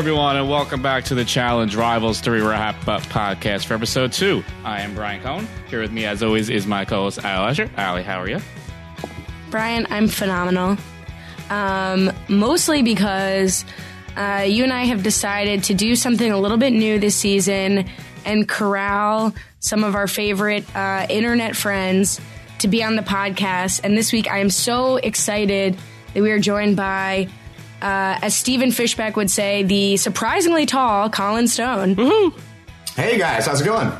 Everyone, and welcome back to the Challenge Rivals 3 Wrap Up podcast for episode 2. I am Brian Cohn. Here with me, as always, is my co host, Ali Lasher. Ali, how are you? Brian, I'm phenomenal. Um, mostly because uh, you and I have decided to do something a little bit new this season and corral some of our favorite uh, internet friends to be on the podcast. And this week, I am so excited that we are joined by, uh, as Stephen Fishbach would say, the surprisingly tall Colin Stone. Hey guys, how's it going?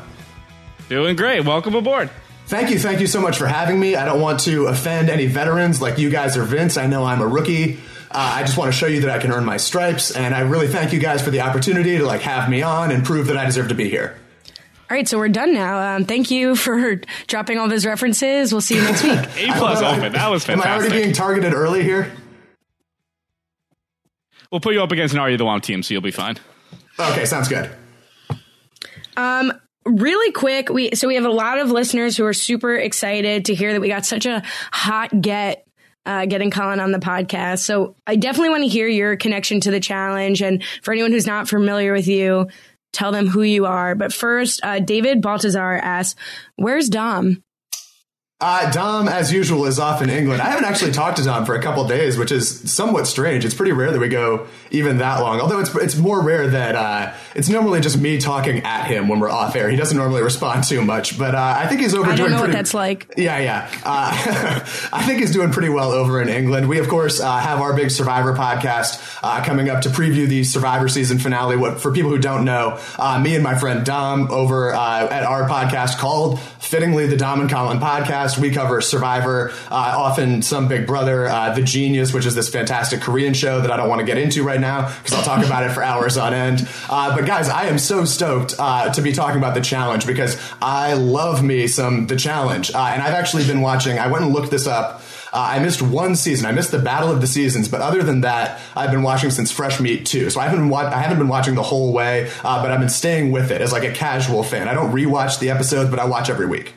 Doing great. Welcome aboard. Thank you, thank you so much for having me. I don't want to offend any veterans like you guys or Vince. I know I'm a rookie. Uh, I just want to show you that I can earn my stripes, and I really thank you guys for the opportunity to like have me on and prove that I deserve to be here. All right, so we're done now. Um, thank you for dropping all those references. We'll see you next week. A plus open. That was fantastic. Am I already being targeted early here? We'll put you up against an Are You the One team, so you'll be fine. Okay, sounds good. Um, really quick, we so we have a lot of listeners who are super excited to hear that we got such a hot get. Uh, getting Colin on the podcast. So I definitely want to hear your connection to the challenge. And for anyone who's not familiar with you, tell them who you are. But first, uh, David Baltazar asks, Where's Dom? Uh, Dom, as usual, is off in England. I haven't actually talked to Dom for a couple days, which is somewhat strange. It's pretty rare that we go even that long. Although it's it's more rare that uh, it's normally just me talking at him when we're off air. He doesn't normally respond too much, but uh, I think he's over I doing don't know what pretty. that's like. Yeah, yeah. Uh, I think he's doing pretty well over in England. We, of course, uh, have our big Survivor podcast uh, coming up to preview the Survivor season finale. What for people who don't know, uh, me and my friend Dom over uh, at our podcast called fittingly the Dom and Colin podcast. We cover Survivor, uh, often some Big Brother, uh, The Genius, which is this fantastic Korean show that I don't want to get into right now because I'll talk about it for hours on end. Uh, but guys, I am so stoked uh, to be talking about the challenge because I love me some the challenge, uh, and I've actually been watching. I went and looked this up. Uh, I missed one season. I missed the Battle of the Seasons, but other than that, I've been watching since Fresh Meat too. So I haven't been wa- I haven't been watching the whole way, uh, but I've been staying with it as like a casual fan. I don't rewatch the episodes, but I watch every week.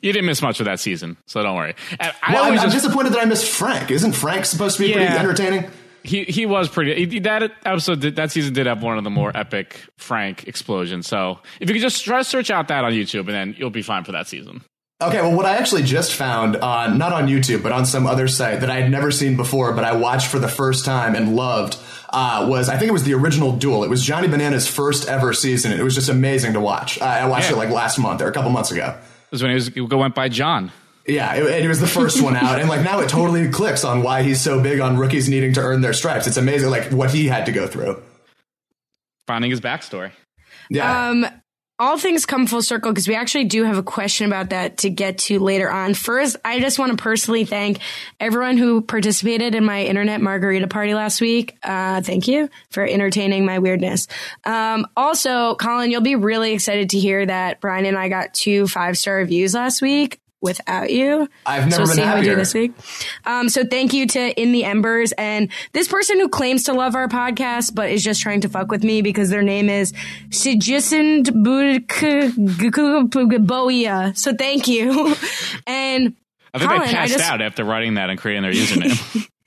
You didn't miss much of that season, so don't worry. I Well, I'm, always I'm just, disappointed that I missed Frank. Isn't Frank supposed to be pretty entertaining? he he was pretty. he- That episode, did, that season did have one of the more epic Frank explosions. So if you could just try to search out that on YouTube, and then you'll be fine for that season. Okay, well, what I actually just found on not on YouTube, but on some other site that I had never seen before, but I watched for the first time and loved, uh, was I think it was the original Duel. It was Johnny Banana's first ever season. It was just amazing to watch. Uh, I watched Yeah. it like last month or a couple months ago. It was when he was he went by John. Yeah, it, it was the first one out, and like now it totally clicks on why he's so big on rookies needing to earn their stripes. It's amazing, like what he had to go through. Finding his backstory. Yeah, Um, all things come full circle because we actually do have a question about that to get to later on. First, I just want to personally thank everyone who participated in my internet margarita party last week. Uh, thank you for entertaining my weirdness. Um, also, Colin, you'll be really excited to hear that Brian and I got two five star reviews last week without you. I've never so been see how we do this week. Um, so thank you to In the Embers and this person who claims to love our podcast, but is just trying to fuck with me because their name is Sigismund Boia. So thank you. And I think Colin, they passed just- out after writing that and creating their username.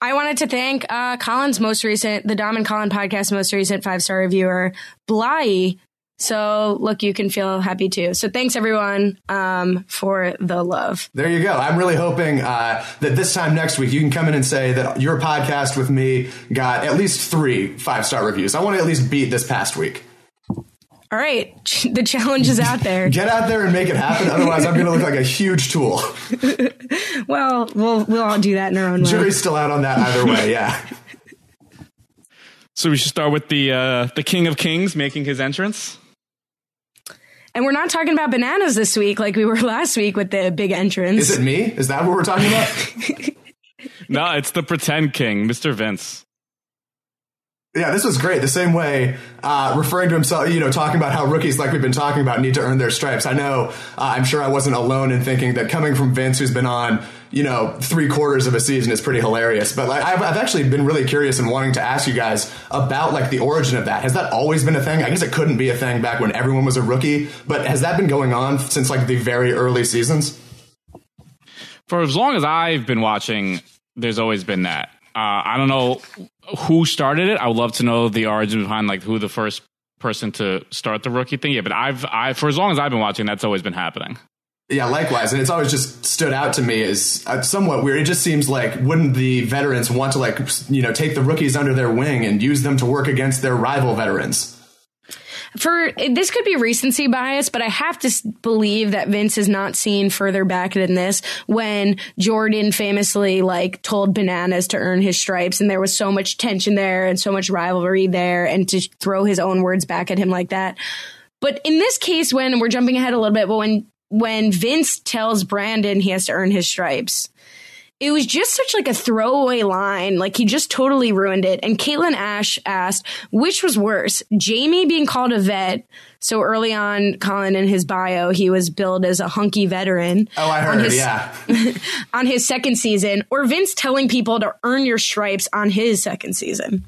I wanted to thank uh, Colin's most recent, the Dom and Colin podcast most recent five star reviewer, Bly. So look, you can feel happy too. So thanks everyone um, for the love. there you go. I'm really hoping uh, that this time next week you can come in and say that your podcast with me got at least three five star reviews. I want to at least beat this past week. All right, the challenge is out there. Get out there and make it happen. Otherwise, I'm going to look like a huge tool. Well, we'll we'll all do that in our own way. Jury's still out on that either way. Yeah. So we should start with the uh, the King of Kings making his entrance. And we're not talking about bananas this week like we were last week with the big entrance. Is it me? Is that what we're talking about? no, it's the pretend king, Mr. Vince. Yeah, this was great. The same way, uh, referring to himself, you know, talking about how rookies, like we've been talking about, need to earn their stripes. I know, uh, I'm sure I wasn't alone in thinking that coming from Vince, who's been on, you know, three quarters of a season, is pretty hilarious. But like, I've, I've actually been really curious and wanting to ask you guys about like the origin of that. Has that always been a thing? I guess it couldn't be a thing back when everyone was a rookie, but has that been going on since like the very early seasons? For as long as I've been watching, there's always been that. Uh, I don't know who started it. I would love to know the origin behind like who the first person to start the rookie thing. Yeah, but I've I for as long as I've been watching, that's always been happening. Yeah, likewise, and it's always just stood out to me as uh, somewhat weird. It just seems like wouldn't the veterans want to like you know take the rookies under their wing and use them to work against their rival veterans? for this could be recency bias, but I have to believe that Vince is not seen further back than this when Jordan famously like told Bananas to earn his stripes and there was so much tension there and so much rivalry there and to throw his own words back at him like that. But in this case, when we're jumping ahead a little bit, but when when Vince tells Brandon he has to earn his stripes, it was just such like a throwaway line. Like he just totally ruined it. And Caitlin Ash asked, which was worse, Jamie being called a vet. So early on, Colin in his bio, he was billed as a hunky veteran. Oh, I heard, his, yeah. on his second season, or Vince telling people to earn your stripes on his second season.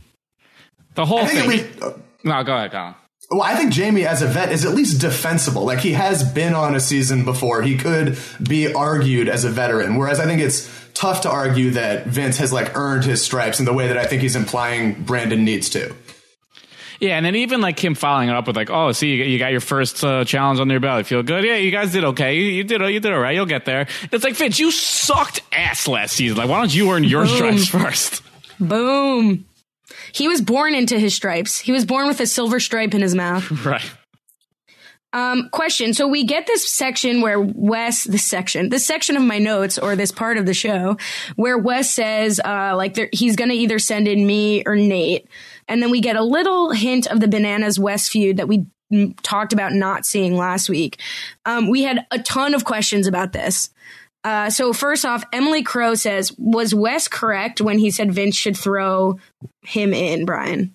The whole thing. We, uh, no, go ahead, Colin. Well, I think Jamie as a vet is at least defensible. Like he has been on a season before. He could be argued as a veteran. Whereas I think it's tough to argue that Vince has like earned his stripes in the way that I think he's implying Brandon needs to. Yeah, and then even like him following it up with like, "Oh, see, you got your first uh, challenge on your belt. You feel good? Yeah, you guys did okay. You, you did, you did all right. You'll get there." It's like Vince, you sucked ass last season. Like, why don't you earn your Boom. stripes first? Boom. He was born into his stripes. He was born with a silver stripe in his mouth. Right. Um, question. So we get this section where Wes, this section, this section of my notes or this part of the show where Wes says, uh, like he's going to either send in me or Nate. And then we get a little hint of the Bananas Wes feud that we talked about not seeing last week. Um, we had a ton of questions about this. Uh, so first off, Emily Crow says, was Wes correct when he said Vince should throw him in, Brian?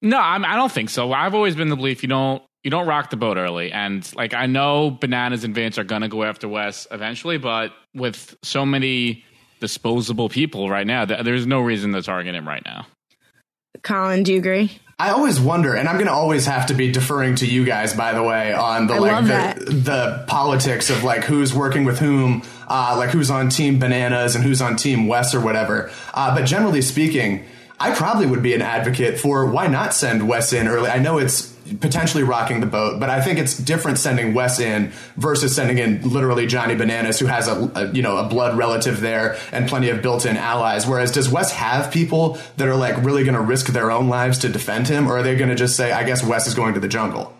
No, I'm, I do not think so. I've always been the belief you don't you don't rock the boat early. And like I know Bananas and Vince are gonna go after Wes eventually, but with so many disposable people right now, there's no reason to target him right now. Colin, do you agree? I always wonder, and I'm going to always have to be deferring to you guys, by the way, on the I like the, the, politics of like who's working with whom, uh, like who's on Team Bananas and who's on Team Wes or whatever. Uh, but generally speaking, I probably would be an advocate for why not send Wes in early. I know it's potentially rocking the boat, but I think it's different sending Wes in versus sending in literally Johnny Bananas, who has a, a, you know a blood relative there and plenty of built-in allies. Whereas, does Wes have people that are like really going to risk their own lives to defend him, or are they going to just say, "I guess Wes is going to the jungle"?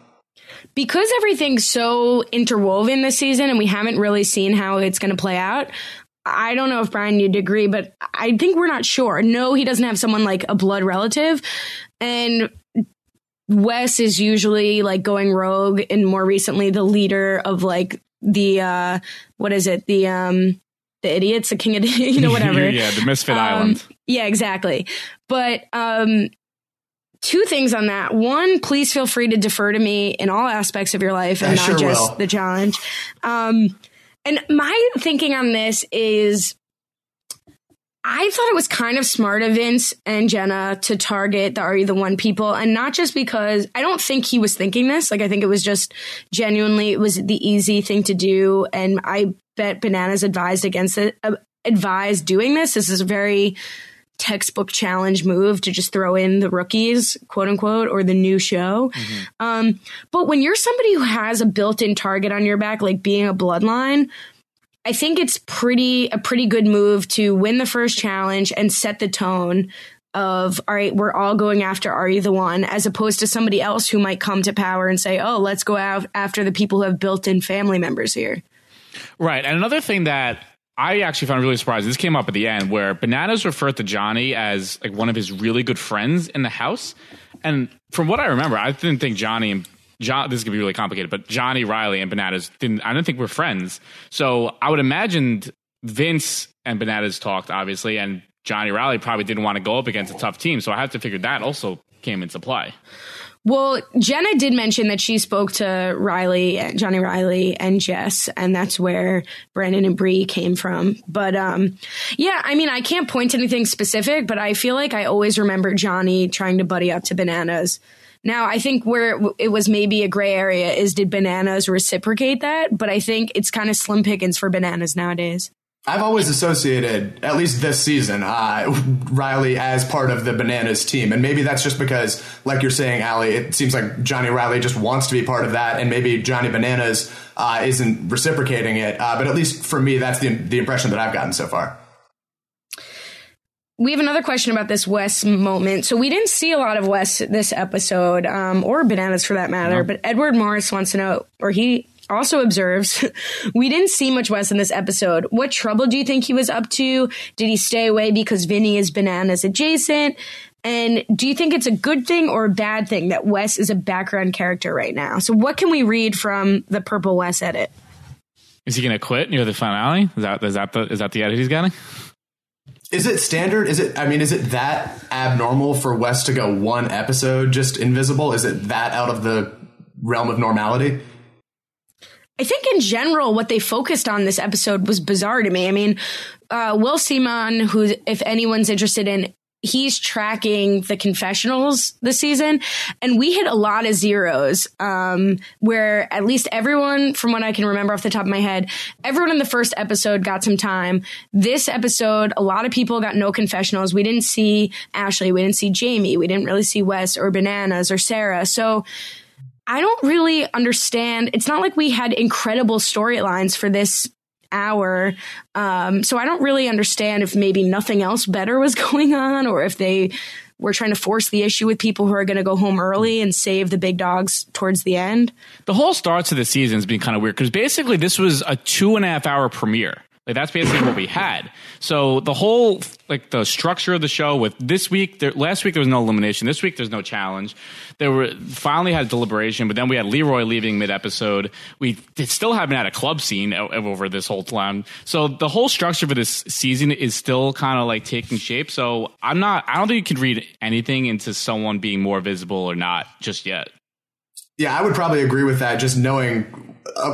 Because everything's so interwoven this season, and we haven't really seen how it's going to play out. I don't know if Brian you'd agree, but I think we're not sure. No, he doesn't have someone like a blood relative. And Wes is usually like going rogue and more recently the leader of like the uh what is it? The um the idiots, the king of you know whatever. yeah, the misfit um, island. Yeah, exactly. But um two things on that. One, please feel free to defer to me in all aspects of your life and I not sure just will. the challenge. Um and my thinking on this is I thought it was kind of smart of Vince and Jenna to target the Are You the One people. And not just because I don't think he was thinking this. Like, I think it was just genuinely, it was the easy thing to do. And I bet Bananas advised against it, uh, advised doing this. This is a very textbook challenge move to just throw in the rookies, quote unquote, or the new show. Mm-hmm. Um, but when you're somebody who has a built in target on your back, like being a bloodline, I think it's pretty a pretty good move to win the first challenge and set the tone of all right, we're all going after Are You the One, as opposed to somebody else who might come to power and say, Oh, let's go out after the people who have built in family members here. Right. And another thing that I actually found really surprising. This came up at the end where Bananas referred to Johnny as like one of his really good friends in the house. And from what I remember, I didn't think Johnny and John, this is gonna be really complicated, but Johnny Riley and Bananas didn't. I don't think we're friends. So I would imagine Vince and Bananas talked obviously, and Johnny Riley probably didn't want to go up against a tough team. So I have to figure that also came into play. Well, Jenna did mention that she spoke to Riley, Johnny Riley, and Jess, and that's where Brandon and Bree came from. But um, yeah, I mean, I can't point to anything specific, but I feel like I always remember Johnny trying to buddy up to Bananas. Now, I think where it was maybe a gray area is did Bananas reciprocate that? But I think it's kind of slim pickings for Bananas nowadays. I've always associated, at least this season, uh, Riley as part of the Bananas team. And maybe that's just because, like you're saying, Allie, it seems like Johnny Riley just wants to be part of that, and maybe Johnny Bananas uh, isn't reciprocating it. Uh, but at least for me, that's the, the impression that I've gotten so far. We have another question about this Wes moment. So we didn't see a lot of Wes this episode, um, or Bananas for that matter. No. But Edward Morris wants to know, or he also observes, we didn't see much Wes in this episode. What trouble do you think he was up to? Did he stay away because Vinny is bananas adjacent? And do you think it's a good thing or a bad thing that Wes is a background character right now? So what can we read from the Purple Wes edit? Is he going to quit near the finale? Is that is that the is that the edit he's getting? Is it standard? Is it? I mean, is it that abnormal for Wes to go one episode just invisible? Is it that out of the realm of normality? I think in general, what they focused on this episode was bizarre to me. I mean, uh, Will Simon, who, if anyone's interested in, he's tracking the confessionals this season, and we hit a lot of zeros. Um, where at least everyone, from what I can remember off the top of my head, everyone in the first episode got some time. This episode, a lot of people got no confessionals. We didn't see Ashley, we didn't see Jamie, we didn't really see Wes or Bananas or Sarah. So I don't really understand. It's not like we had incredible storylines for this hour. Um, so I don't really understand if maybe nothing else better was going on or if they were trying to force the issue with people who are going to go home early and save the big dogs towards the end. The whole starts of the season has been kind of weird because basically this was a two and a half hour premiere. Like that's basically what we had. So the whole like the structure of the show with this week, there, last week there was no elimination. This week there's no challenge. There were finally had deliberation, but then we had Leroy leaving mid episode. We still haven't had a club scene over this whole time. So the whole structure for this season is still kind of like taking shape. So I'm not. I don't think you can read anything into someone being more visible or not just yet. Yeah, I would probably agree with that. Just knowing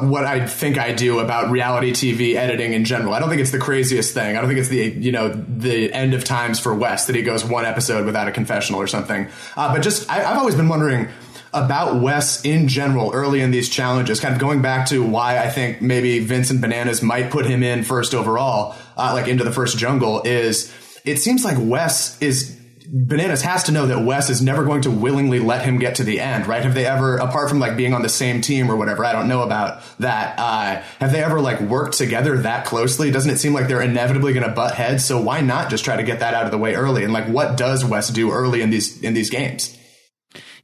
what I think I do about reality TV editing in general. I don't think it's the craziest thing. I don't think it's the you know the end of times for Wes that he goes one episode without a confessional or something. Uh, but just I, I've always been wondering about Wes in general early in these challenges, kind of going back to why I think maybe Vincent Bananas might put him in first overall, uh, like into the first jungle, is it seems like Wes is Bananas has to know that Wes is never going to willingly let him get to the end, right? Have they ever, apart from like being on the same team or whatever, I don't know about that. Uh, have they ever like worked together that closely? Doesn't it seem like they're inevitably going to butt heads? So why not just try to get that out of the way early? And like, what does Wes do early in these in these games?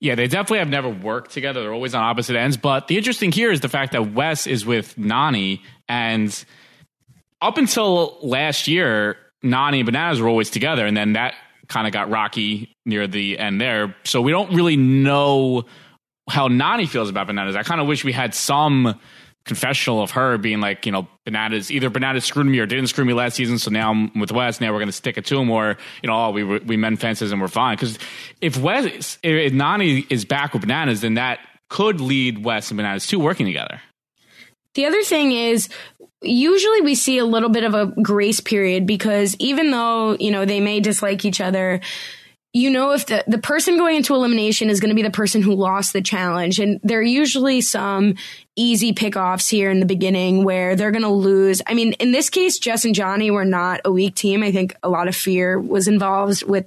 Yeah, they definitely have never worked together. They're always on opposite ends. But the interesting here is the fact that Wes is with Nany and up until last year, Nany and Bananas were always together, and then that kind of got rocky near the end there. So we don't really know how Nany feels about bananas. I kind of wish we had some confessional of her being like, you know, bananas, either bananas screwed me or didn't screw me last season. So now I'm with Wes. Now we're going to stick it to him or, you know, oh, we, we mend fences and we're fine. Cause if Wes, if Nany is back with bananas, then that could lead Wes and bananas to working together. The other thing is usually we see a little bit of a grace period because even though, you know, they may dislike each other, you know if the, the person going into elimination is going to be the person who lost the challenge. And there are usually some easy pickoffs here in the beginning where they're going to lose. I mean in this case jess and johnny were not a weak team. I think a lot of fear was involved with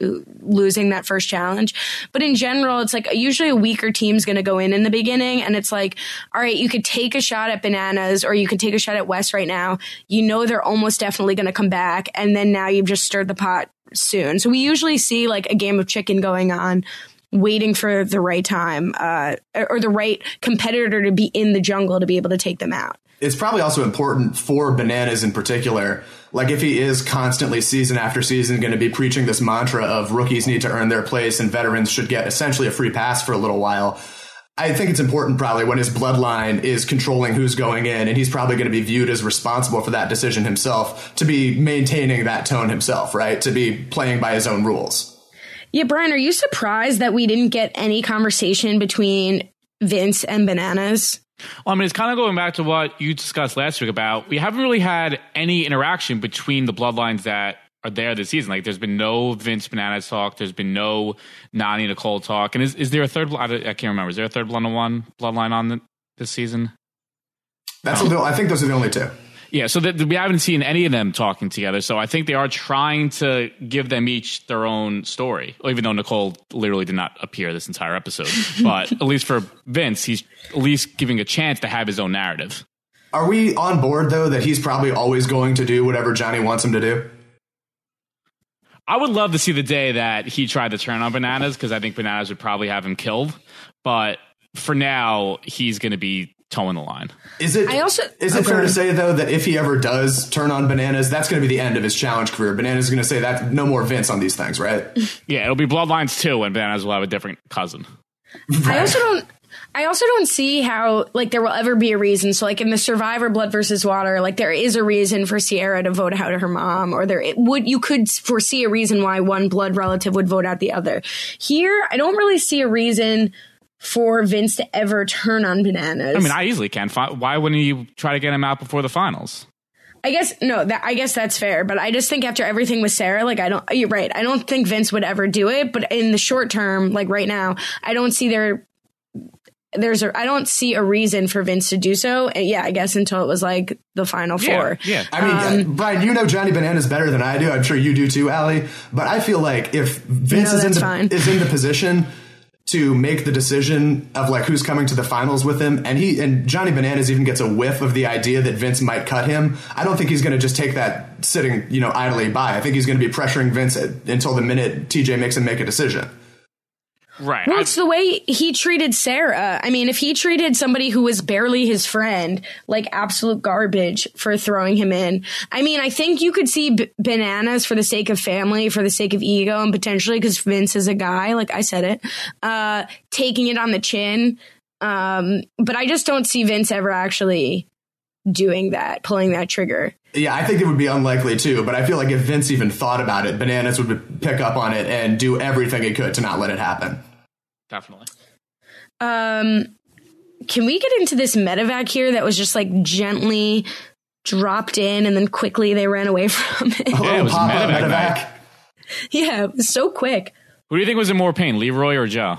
losing that first challenge. But in general, it's like usually a weaker team's going to go in in the beginning and it's like, all right, you could take a shot at bananas or you could take a shot at Wes right now. You know, they're almost definitely going to come back. And then now you've just stirred the pot soon. So we usually see like a game of chicken going on waiting for the right time uh, or the right competitor to be in the jungle to be able to take them out. it's probably also important for bananas in particular. Like if he is constantly season after season going to be preaching this mantra of rookies need to earn their place and veterans should get essentially a free pass for a little while. I think it's important probably when his bloodline is controlling who's going in and he's probably going to be viewed as responsible for that decision himself to be maintaining that tone himself, right? To be playing by his own rules. Yeah, Brian, are you surprised that we didn't get any conversation between Vince and Bananas? Well, I mean, it's kind of going back to what you discussed last week about we haven't really had any interaction between the bloodlines that are there this season. Like, there's been no Vince Bananas talk. There's been no Nany Nicole talk. And is, is there a third? I can't remember. Is there a third blood one bloodline on the, this season? That's the, I think those are the only two. Yeah, so the, we haven't seen any of them talking together. So I think they are trying to give them each their own story. Even though Nicole literally did not appear this entire episode, but at least for Vince, he's at least giving a chance to have his own narrative. Are we on board though that he's probably always going to do whatever Johnny wants him to do? I would love to see the day that he tried to turn on bananas because I think bananas would probably have him killed. But for now, he's going to be toeing the line. Is it? I also is it okay. fair to say though that if he ever does turn on bananas, that's going to be the end of his challenge career? Bananas is going to say that no more Vince on these things, right? yeah, it'll be Bloodlines too, and bananas will have a different cousin. Right. I also don't. I also don't see how like there will ever be a reason. So like in the Survivor Blood versus Water, like there is a reason for Sierra to vote out her mom, or there would you could foresee a reason why one blood relative would vote out the other. Here, I don't really see a reason for Vince to ever turn on bananas. I mean, I easily can. Why wouldn't you try to get him out before the finals? I guess no, that I guess that's fair, but I just think after everything with Sarah, like I don't you're right. I don't think Vince would ever do it, but in the short term, like right now, I don't see there there's a I don't see a reason for Vince to do so. And yeah, I guess until it was like the final four. Yeah. I mean, um, Brian, you know Johnny Bananas better than I do. I'm sure you do too, Allie. But I feel like if Vince no, is in the, is in the position to make the decision of like who's coming to the finals with him and he and Johnny Bananas even gets a whiff of the idea that Vince might cut him. I don't think he's going to just take that sitting, you know, idly by. I think he's going to be pressuring Vince until the minute TJ makes him make a decision. Right. Well, it's the way he treated Sarah. I mean, if he treated somebody who was barely his friend like absolute garbage for throwing him in, I mean, I think you could see b- bananas for the sake of family, for the sake of ego, and potentially because Vince is a guy, like I said it, uh, taking it on the chin. Um, but I just don't see Vince ever actually doing that, pulling that trigger. Yeah, I think it would be unlikely too, but I feel like if Vince even thought about it, Bananas would pick up on it and do everything it could to not let it happen. Definitely. Um, can we get into this medevac here that was just like gently dropped in and then quickly they ran away from it? Yeah, it was medevac. medevac. Yeah, it was so quick. Who do you think was in more pain, Leroy or Joe?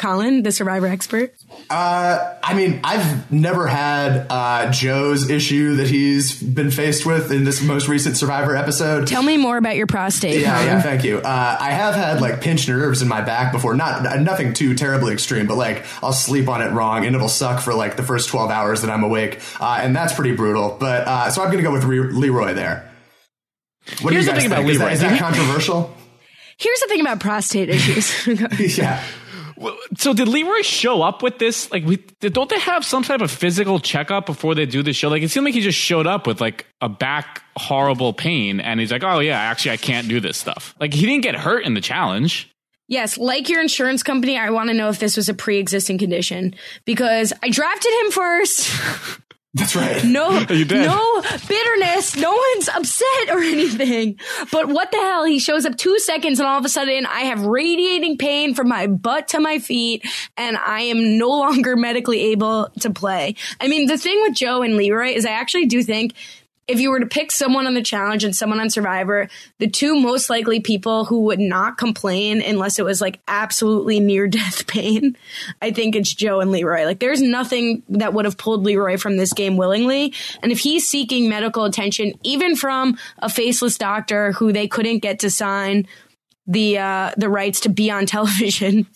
Colin, the survivor expert? Uh, I mean, I've never had uh, Joe's issue that he's been faced with in this most recent survivor episode. Tell me more about your prostate. Yeah, Colin. yeah, thank you. Uh, I have had like pinched nerves in my back before. Not nothing too terribly extreme, but like I'll sleep on it wrong and it'll suck for like the first twelve hours that I'm awake, uh, and that's pretty brutal. But uh, so I'm going to go with Re- Leroy there. What Here's do you guys the thing think? about Leroy. Is that, is that controversial? Here's the thing about prostate issues. yeah. So did Leroy show up with this? Like, we, don't they have some type of physical checkup before they do the show? Like, it seemed like he just showed up with like a back horrible pain, and he's like, "Oh yeah, actually, I can't do this stuff." Like, he didn't get hurt in the challenge. Yes, like your insurance company, I want to know if this was a pre-existing condition because I drafted him first. That's right. No, no bitterness. No one's upset or anything. But what the hell? He shows up two seconds and all of a sudden I have radiating pain from my butt to my feet and I am no longer medically able to play. I mean, the thing with Joe and Leroy is I actually do think if you were to pick someone on the challenge and someone on Survivor, the two most likely people who would not complain unless it was like absolutely near death pain, I think it's Joe and Leroy. Like there's nothing that would have pulled Leroy from this game willingly. And if he's seeking medical attention, even from a faceless doctor who they couldn't get to sign the uh, the rights to be on television,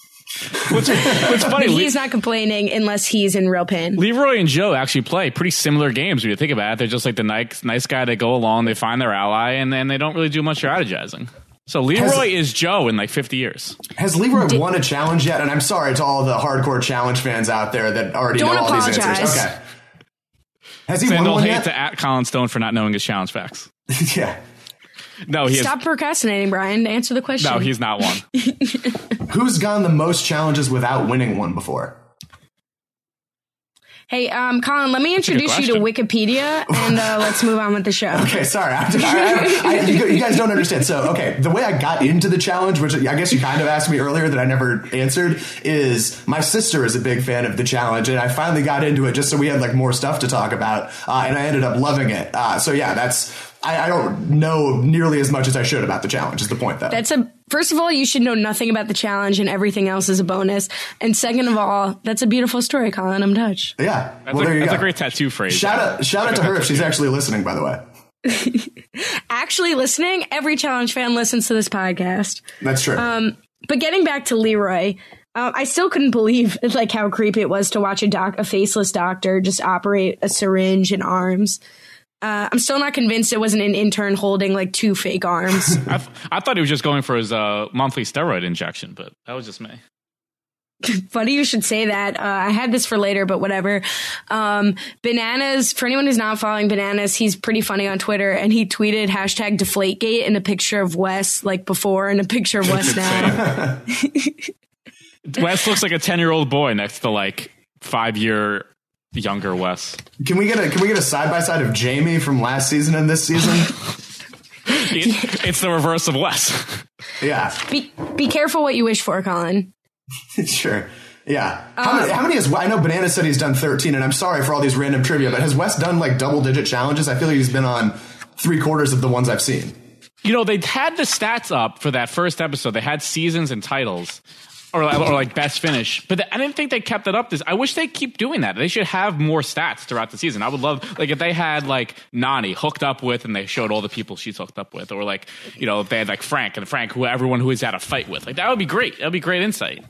What's, what's funny? he's not complaining unless he's in real pain. Leroy and Joe actually play pretty similar games when you think about it. They're just like the nice, nice guy. They go along, they find their ally, and then they don't really do much strategizing. So Leroy is Joe in like 50 years. Has Leroy won a challenge yet? And I'm sorry to all the hardcore challenge fans out there that already Don't know all these apologize. answers. Okay. Has he won Sandal one hate yet? to at Colin Stone for not knowing his challenge facts. yeah. No, he Stop procrastinating, Brian. Answer the question. No, he's not one. Who's gone the most challenges without winning one before? Hey, um, Colin, let me introduce you to Wikipedia and uh, let's move on with the show. Okay, sorry. I, I, I, you, you guys don't understand. So, okay, the way I got into the challenge, which I guess you kind of asked me earlier that I never answered, is my sister is a big fan of the challenge, and I finally got into it just so we had like more stuff to talk about, uh, and I ended up loving it. Uh, so yeah, that's. I, I don't know nearly as much as I should about the challenge. Is the point though? That's a first of all, you should know nothing about the challenge and everything else is a bonus. And second of all, that's a beautiful story, Colin. I'm touched. yeah. That's, well, a, there you that's go. a great tattoo phrase. Shout out! Shout out to her if she's actually listening. By the way, Actually listening, every challenge fan listens to this podcast. that's true. Um, but getting back to Leroy, uh, I still couldn't believe like how creepy it was to watch a doc, a faceless doctor, just operate a syringe and arms. Uh, I'm still not convinced it wasn't an intern holding like two fake arms. I, I thought he was just going for his uh, monthly steroid injection, but that was just me. Funny you should say that. Uh, I had this for later, but whatever. Um, bananas. For anyone who's not following bananas, he's pretty funny on Twitter, and he tweeted hashtag Deflategate and a picture of Wes like before and a picture of Wes now. Wes looks like a 10 year old boy next to like five year younger Wes. can we get a Can we get a side by side of Jamie from last season and this season? It- it's the reverse of Wes. yeah. be be careful what you wish for, Colin. Sure. Yeah. How, many, how many has I know Banana said he's done 13, and I'm sorry for all these random trivia, but has Wes done like double digit challenges? I feel like he's been on three quarters of the ones I've seen. You know, they had the stats up for that first episode. They had seasons and titles. Or, or like best finish, but I didn't think they kept it up. This I wish they keep doing that. They should have more stats throughout the season. I would love like if they had like Nany hooked up with, and they showed all the people she's hooked up with, or like you know if they had like Frank and Frank, who everyone who he's had a fight with. Like that would be great. That would be great insight.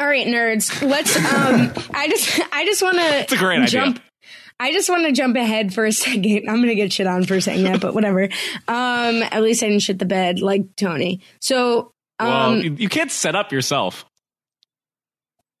All right, nerds. Let's. Um, I just, I just want to. It's a great idea. jump. I just want to jump ahead for a second. I'm gonna get shit on for saying that, but whatever. Um, at least I didn't shit the bed like Tony. So, Well, you, you can't set up yourself.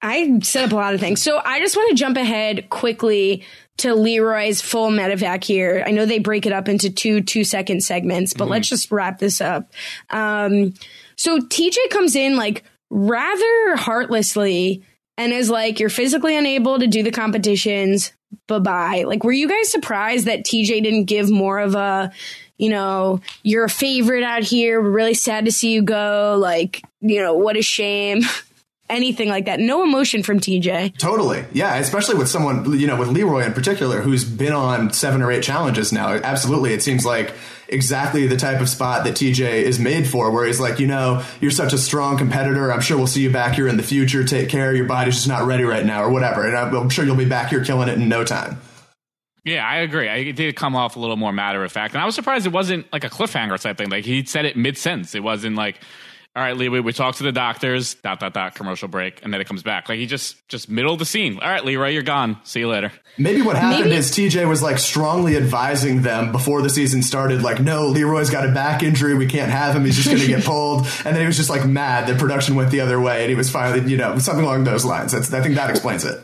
I set up a lot of things. So I just want to jump ahead quickly to Leroy's full medevac here. I know they break it up into two two second segments, but let's just wrap this up. Um, so TJ comes in like rather heartlessly and is like, "You're physically unable to do the competitions. Bye bye." Like, were you guys surprised that TJ didn't give more of a you know, you're a favorite out here. We're really sad to see you go. Like, you know, what a shame. Anything like that. No emotion from TJ. Totally. Yeah. Especially with someone, you know, with Leroy in particular, who's been on seven or eight challenges now. Absolutely. It seems like exactly the type of spot that TJ is made for, where he's like, you know, you're such a strong competitor. I'm sure we'll see you back here in the future. Take care. Your body's just not ready right now or whatever. And I'm I'm sure you'll be back here killing it in no time. Yeah, I agree. I, it did come off a little more matter of fact, and I was surprised it wasn't like a cliffhanger type thing. Like he said it mid sentence. It wasn't like, "All right, Leroy, we talked to the doctors." Dot dot dot. Commercial break, and then it comes back. Like he just just middle of the scene. All right, Leroy, you're gone. See you later. Maybe what happened Maybe- is TJ was like strongly advising them before the season started, like, no, Leroy's got a back injury. We can't have him. He's just going to get pulled. And then he was just like mad that production went the other way. And he was finally, you know, something along those lines. That's, I think that explains it.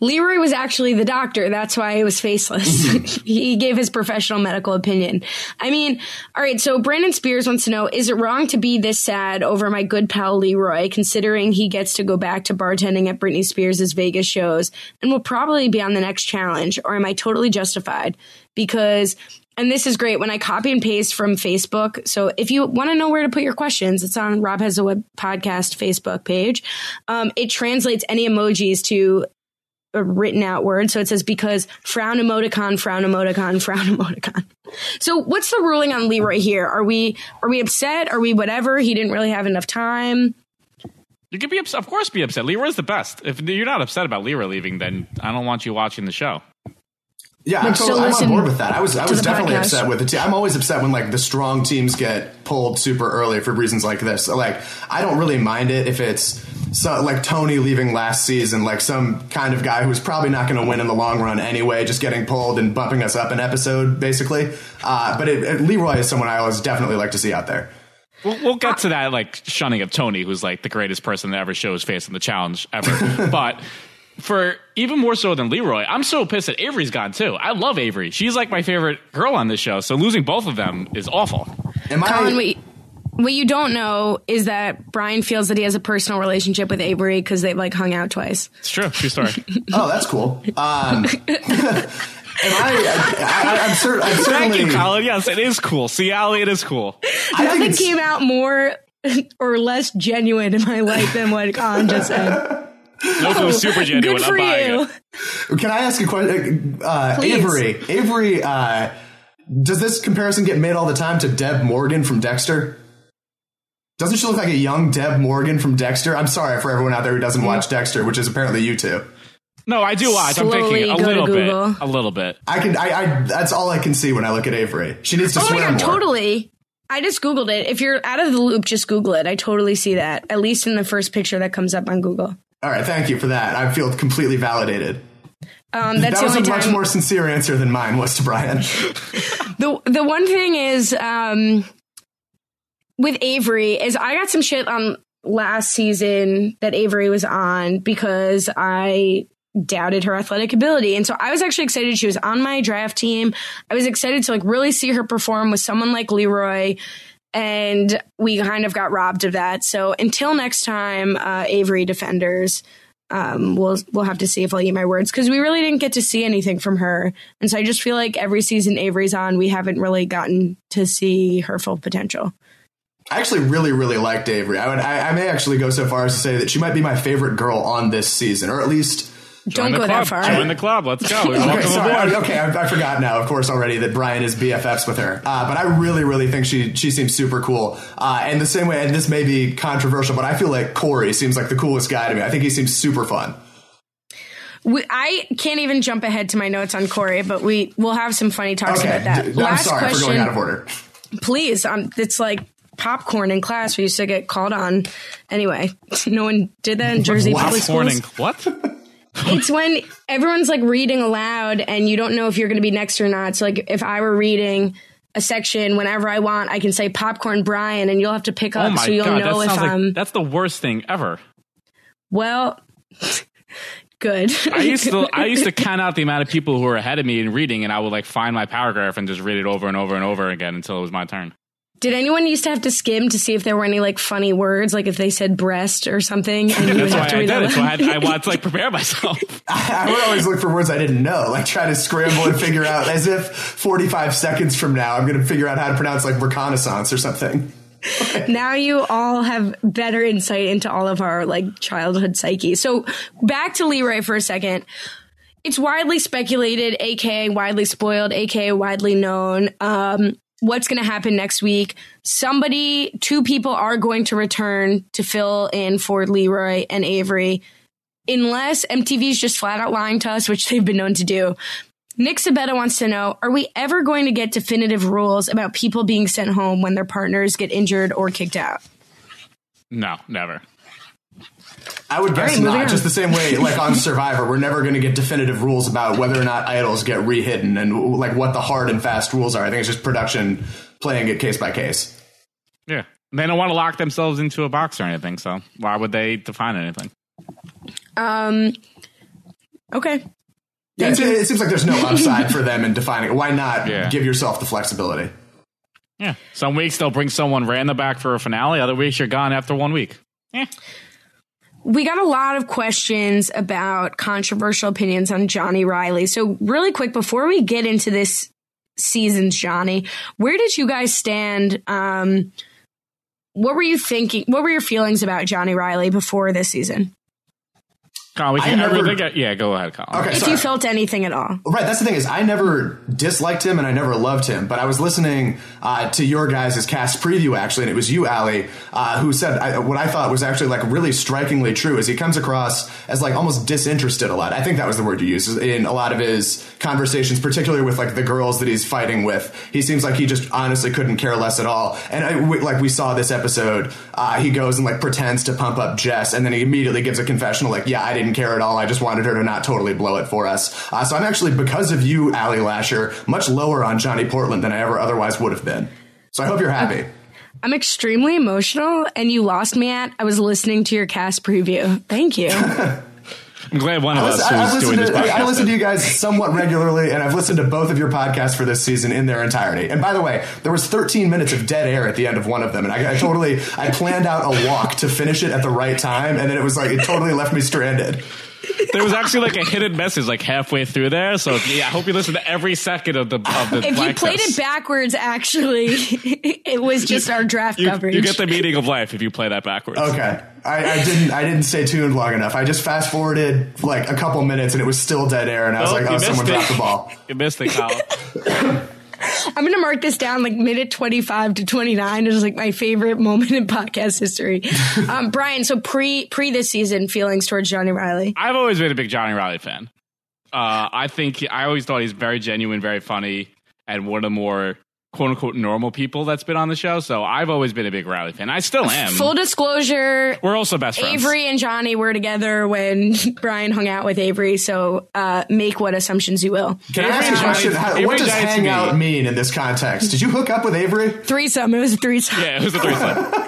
Leroy was actually the doctor. That's why he was faceless. he gave his professional medical opinion. I mean, all right. So Brandon Spears wants to know, is it wrong to be this sad over my good pal Leroy, considering he gets to go back to bartending at Britney Spears' Vegas shows and will probably be on the next challenge? Or am I totally justified? Because and this is great when I copy and paste from Facebook. So if you want to know where to put your questions, it's on Rob Has a Web podcast Facebook page. Um, it translates any emojis to a written out word. So it says because frown emoticon, frown emoticon, frown emoticon. So what's the ruling on Leroy here? Are we are we upset? Are we whatever? He didn't really have enough time. You could be upset. Of course, be upset. Leroy's the best. If you're not upset about Leroy leaving, then I don't want you watching the show. Yeah, I'm, But still totally, I'm on board with that. I was I was definitely podcast. upset with the team. I'm always upset when like the strong teams get pulled super early for reasons like this. Like I don't really mind it if it's so like Tony leaving last season, like some kind of guy who's probably not going to win in the long run anyway, just getting pulled and bumping us up an episode, basically. Uh, but it, it, Leroy is someone I always definitely like to see out there. We'll, we'll get to that like shunning of Tony, who's like the greatest person that ever show his face in the challenge ever. but for even more so than Leroy, I'm so pissed that Avery's gone too. I love Avery. She's like my favorite girl on this show. So losing both of them is awful. Am I? Colin, what, what you don't know is that Brian feels that he has a personal relationship with Avery because they've like hung out twice. It's true. True story. oh, that's cool. Um, Am I, I, am cer- I'm certainly. Thank you, Colin. Yes, it is cool. See, Ali, it is cool. I Nothing think came out more or less genuine in my life than what Colin just said. No, it was super genuine. Good for you. It. Can I ask a question? Uh, Avery, Avery, uh, does this comparison get made all the time to Deb Morgan from Dexter? Doesn't she look like a young Deb Morgan from Dexter? I'm sorry for everyone out there who doesn't watch Dexter, which is apparently you two. No, I do watch. I'm thinking a little bit. A little bit. I can. I, I. That's all I can see when I look at Avery. She needs to oh swear my God, more. Totally. I just googled it. If you're out of the loop, just Google it. I totally see that. At least in the first picture that comes up on Google. All right, thank you for that. I feel completely validated. Um, that's that was a time. much more sincere answer than mine was to Brian. the the one thing is um, with Avery is I got some shit on last season that Avery was on because I doubted her athletic ability. And so I was actually excited she was on my draft team. I was excited to like really see her perform with someone like Leroy. And we kind of got robbed of that. So until next time, uh, Avery defenders, um, we'll we'll have to see if I'll eat my words because we really didn't get to see anything from her, and so I just feel like every season Avery's on, we haven't really gotten to see her full potential. I actually really, really liked Avery. I would, I, I may actually go so far as to say that she might be my favorite girl on this season, or at least don't go club. that far. Join the club. Let's go. okay, sorry. okay, I, I, forgot now, of course, already that Brian is BFFs with her. Uh, but I really, really think she she seems super cool. Uh, and the same way, and this may be controversial, but I feel like Corey seems like the coolest guy to me. I think he seems super fun. We, I can't even jump ahead to my notes on Corey, but we will have some funny talks okay. about that. D- Last I'm sorry question, for going out of order. Please, um, it's like popcorn in class. We used to get called on. Anyway, no one did that in Jersey public schools. What? It's when everyone's like reading aloud and you don't know if you're going to be next or not. So like if I were reading a section whenever I want, I can say popcorn Brian and you'll have to pick oh up oh my so you'll God, know if like, I'm That's the worst thing ever. Well, good. I used to I used to count out the amount of people who were ahead of me in reading and I would like find my paragraph and just read it over and over and over again until it was my turn. Did anyone used to have to skim to see if there were any like funny words, like if they said breast or something? And you That's would why have to I read did that it. So I, had, I wanted to like prepare myself. I, I would always look for words I didn't know, like try to scramble and figure out as if 45 seconds from now I'm going to figure out how to pronounce like reconnaissance or something. now you all have better insight into all of our like childhood psyche. So back to Leroy for a second. It's widely speculated, aka widely spoiled, aka widely known. Um, what's going to happen next week. Somebody, two people are going to return to fill in for Leroy and Avery, unless MTV's just flat out lying to us, which they've been known to do. Nick Sabetta wants to know Are we ever going to get definitive rules about people being sent home when their partners get injured or kicked out? No, never. I would guess right, not. Just the same way, like on Survivor, we're never going to get definitive rules about whether or not idols get rehidden and like what the hard and fast rules are. I think it's just production playing it case by case. Yeah, they don't want to lock themselves into a box or anything. So why would they define anything? Um. Okay. Yeah, it, it, seems like there's no upside for them in defining it. Why not Yeah. give yourself the flexibility? Yeah, some weeks they'll bring someone random back for a finale. Other weeks you're gone after one week. Yeah. We got a lot of questions about controversial opinions on Johnny Riley. So, really quick, before we get into this season's Johnny, where did you guys stand? Um, what were you thinking? What were your feelings about Johnny Riley before this season? Colin, we I can, never- we think- yeah, go ahead, Colin. Okay, If sorry. you felt anything at all. Right, that's the thing is I never disliked him and I never loved him, but I was listening uh, to your guys' cast preview actually, and it was you, Ali, uh, who said I, what I thought was actually like really strikingly true. Is he comes across as like almost disinterested a lot. I think that was the word you used in a lot of his conversations, particularly with like the girls that he's fighting with. He seems like he just honestly couldn't care less at all. And I, we, like we saw this episode, uh, he goes and like pretends to pump up Jess, and then he immediately gives a confessional like, "Yeah, I didn't care at all. I just wanted her to not totally blow it for us." Uh, so I'm actually because of you, Ali Lasher, much lower on Johnny Portland than I ever otherwise would have been. So I hope you're happy. I'm extremely emotional, and you lost me at. I was listening to your cast preview. Thank you. I'm glad one of I us I- doing listened this to, podcast. I listen to you guys somewhat regularly, and I've listened to both of your podcasts for this season in their entirety. And by the way, there was 13 minutes of dead air at the end of one of them, and I, I totally I planned out a walk to finish it at the right time, and then it was like it totally left me stranded. There was actually like a hidden message like halfway through there. So yeah, I hope you listen to every second of the of the. if you played Test. it backwards, actually, it was just our draft you, coverage. you get the meaning of life if you play that backwards. Okay, I, I didn't I didn't stay tuned long enough. I just fast forwarded like a couple minutes, and it was still dead air, and I was Oh, like, oh, someone it. dropped the ball. You missed it, Colin. I'm gonna mark this down like minute 25 to 29 is like my favorite moment in podcast history. um, Brian, so pre pre this season, feelings towards Johnny Reilly. I've always been a big Johnny Reilly fan. Uh, I think I always thought he's very genuine, very funny, and one of the more quote unquote normal people that's been on the show. So I've always been a big Reilly fan. I still am. Full disclosure, We're also best friends. Avery and Johnny were together when Brian hung out with Avery. So uh, make what assumptions you will. Can I ask you a question? Johnny- How, Avery what does hang out mean in this context? Did you hook up with Avery? Threesome. It was a threesome. Yeah, it was a threesome.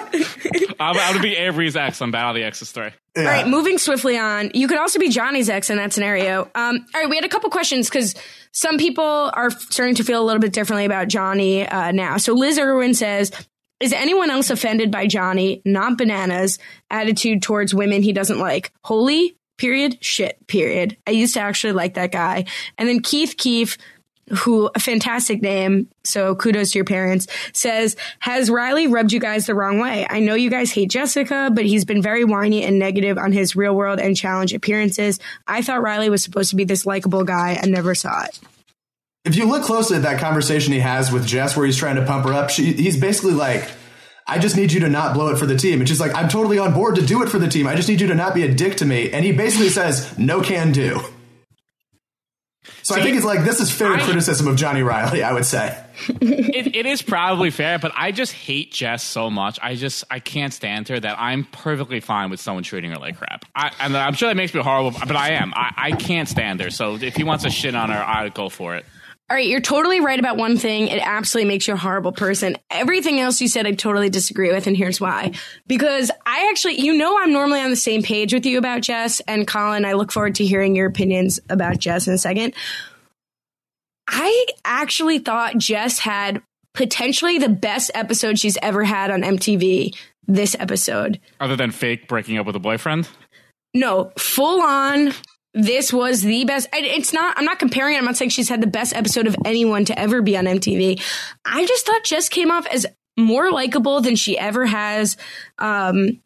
I'm, I'm gonna be Avery's ex on Battle of the Exes three. Yeah. All right, moving swiftly on. You could also be Johnny's ex in that scenario. Um, all right, we had a couple questions because some people are starting to feel a little bit differently about Johnny uh, now. So Liz Irwin says, "Is anyone else offended by Johnny, not bananas, attitude towards women he doesn't like? Holy period, shit period. I used to actually like that guy." And then Keith Keefe who a fantastic name, so kudos to your parents, says, Has Reilly rubbed you guys the wrong way? I know you guys hate Jessica, but he's been very whiny and negative on his real world and challenge appearances. I thought Reilly was supposed to be this likable guy and never saw it. if you look closely at that conversation he has with Jess, where he's trying to pump her up, she, he's basically like, "I just need you to not blow it for the team," and she's like, "I'm totally on board to do it for the team. I just need you to not be a dick to me." And he basically says, "No can do." So I think it's like this is fair I- criticism of Johnny Reilly. I would say. It, it is probably fair, but I just hate Jess so much. I just I can't stand her that I'm perfectly fine with someone treating her like crap. I, and I'm sure that makes me horrible, but I am. I, I can't stand her. So if he wants to shit on her, I'd go for it. All right, you're totally right about one thing. It absolutely makes you a horrible person. Everything else you said, I totally disagree with, and here's why. Because I actually, you know, I'm normally on the same page with you about Jess and Colin. I look forward to hearing your opinions about Jess in a second. I actually thought Jess had potentially the best episode she's ever had on MTV this episode. Other than fake breaking up with a boyfriend. No, full on. This was the best. It's not. I'm not comparing it. I'm not saying she's had the best episode of anyone to ever be on MTV. I just thought Jess came off as more likable than she ever has. Um,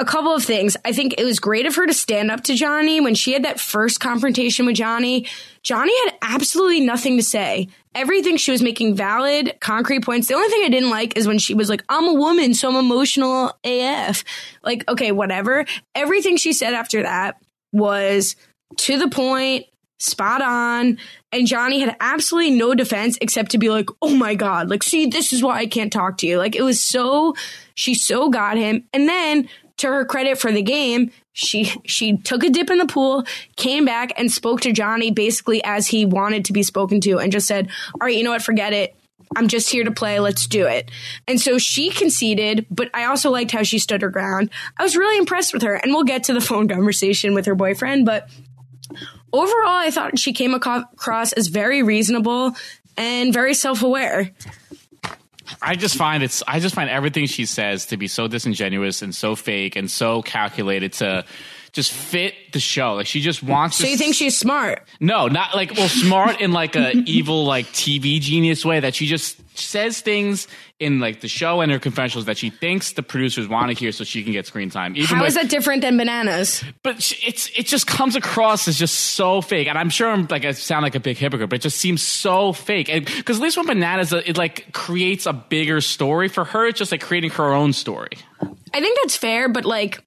a couple of things. I think it was great of her to stand up to Johnny when she had that first confrontation with Johnny. Johnny had absolutely nothing to say. Everything she was making valid, concrete points. The only thing I didn't like is when she was like, I'm a woman, so I'm emotional AF. Like, okay, whatever. Everything she said after that was to the point, spot on. And Johnny had absolutely no defense except to be like, oh my God, like, see, this is why I can't talk to you. Like, it was so, she so got him. And then to her credit for the game, she she took a dip in the pool, came back and spoke to Johnny basically as he wanted to be spoken to and just said, "All right, you know what? Forget it. I'm just here to play. Let's do it." And so she conceded, but I also liked how she stood her ground. I was really impressed with her, and we'll get to the phone conversation with her boyfriend, but overall I thought she came across as very reasonable and very self-aware. I just find it's I just find everything she says to be so disingenuous and so fake and so calculated to just fit the show. Like she just wants. To. So to you think she's smart? No, not like well, smart in like a evil like TV genius way that she just says things in like the show and her confessionals that she thinks the producers want to hear so she can get screen time. Even How with- is that different than bananas? But sh- it's it just comes across as just so fake, and I'm sure I'm like I sound like a big hypocrite, but it just seems so fake. And because at least with bananas, it like creates a bigger story. For her, it's just like creating her own story. I think that's fair, but like,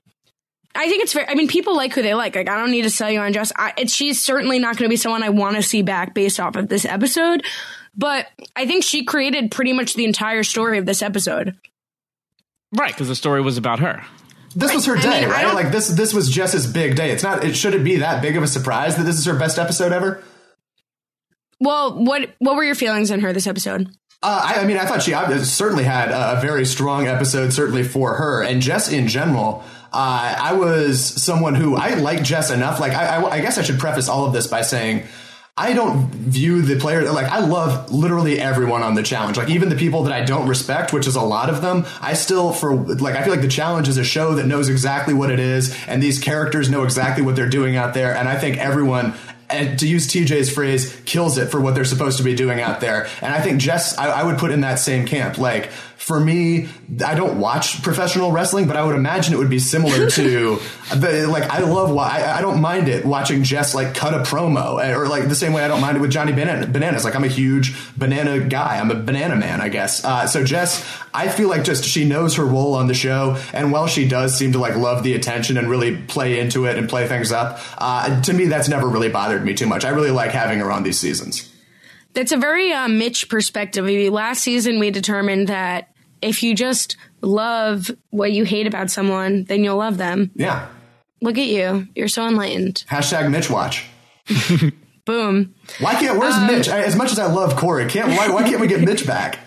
I think it's fair. I mean, people like who they like. Like, I don't need to sell you on Jess. I, it, she's certainly not going to be someone I want to see back based off of this episode. But I think she created pretty much the entire story of this episode. Right, because the story was about her. This was her I day, mean, right? Like this this was Jess's big day. It's not it should it be that big of a surprise that this is her best episode ever? Well, what what were your feelings on her this episode? Uh, I, I mean, I thought she uh, certainly had a very strong episode, certainly for her, and Jess in general. Uh, I was someone who I like Jess enough. Like, I, I, I guess I should preface all of this by saying I don't view the player like I love literally everyone on the challenge. Like even the people that I don't respect, which is a lot of them, I still for like I feel like the challenge is a show that knows exactly what it is, and these characters know exactly what they're doing out there, and I think everyone and to use TJ's phrase, kills it for what they're supposed to be doing out there. And I think Jess, I, I would put in that same camp. Like for me, I don't watch professional wrestling, but I would imagine it would be similar to the like. I love. wa- I, I don't mind it watching Jess like cut a promo, or like the same way I don't mind it with Johnny Banana, Bananas. Like I'm a huge banana guy. I'm a banana man, I guess. Uh, so Jess, I feel like just she knows her role on the show, and while she does seem to like love the attention and really play into it and play things up, uh, to me that's never really bothered me too much. I really like having her on these seasons. That's a very uh, Mitch perspective. I mean, Last season, we determined that if you just love what you hate about someone, then you'll love them. Yeah. Look at you. You're so enlightened. Hashtag Mitch Watch. Boom. Why can't? Where's um, Mitch? I, as much as I love Corey, can't why, why can't we get Mitch back?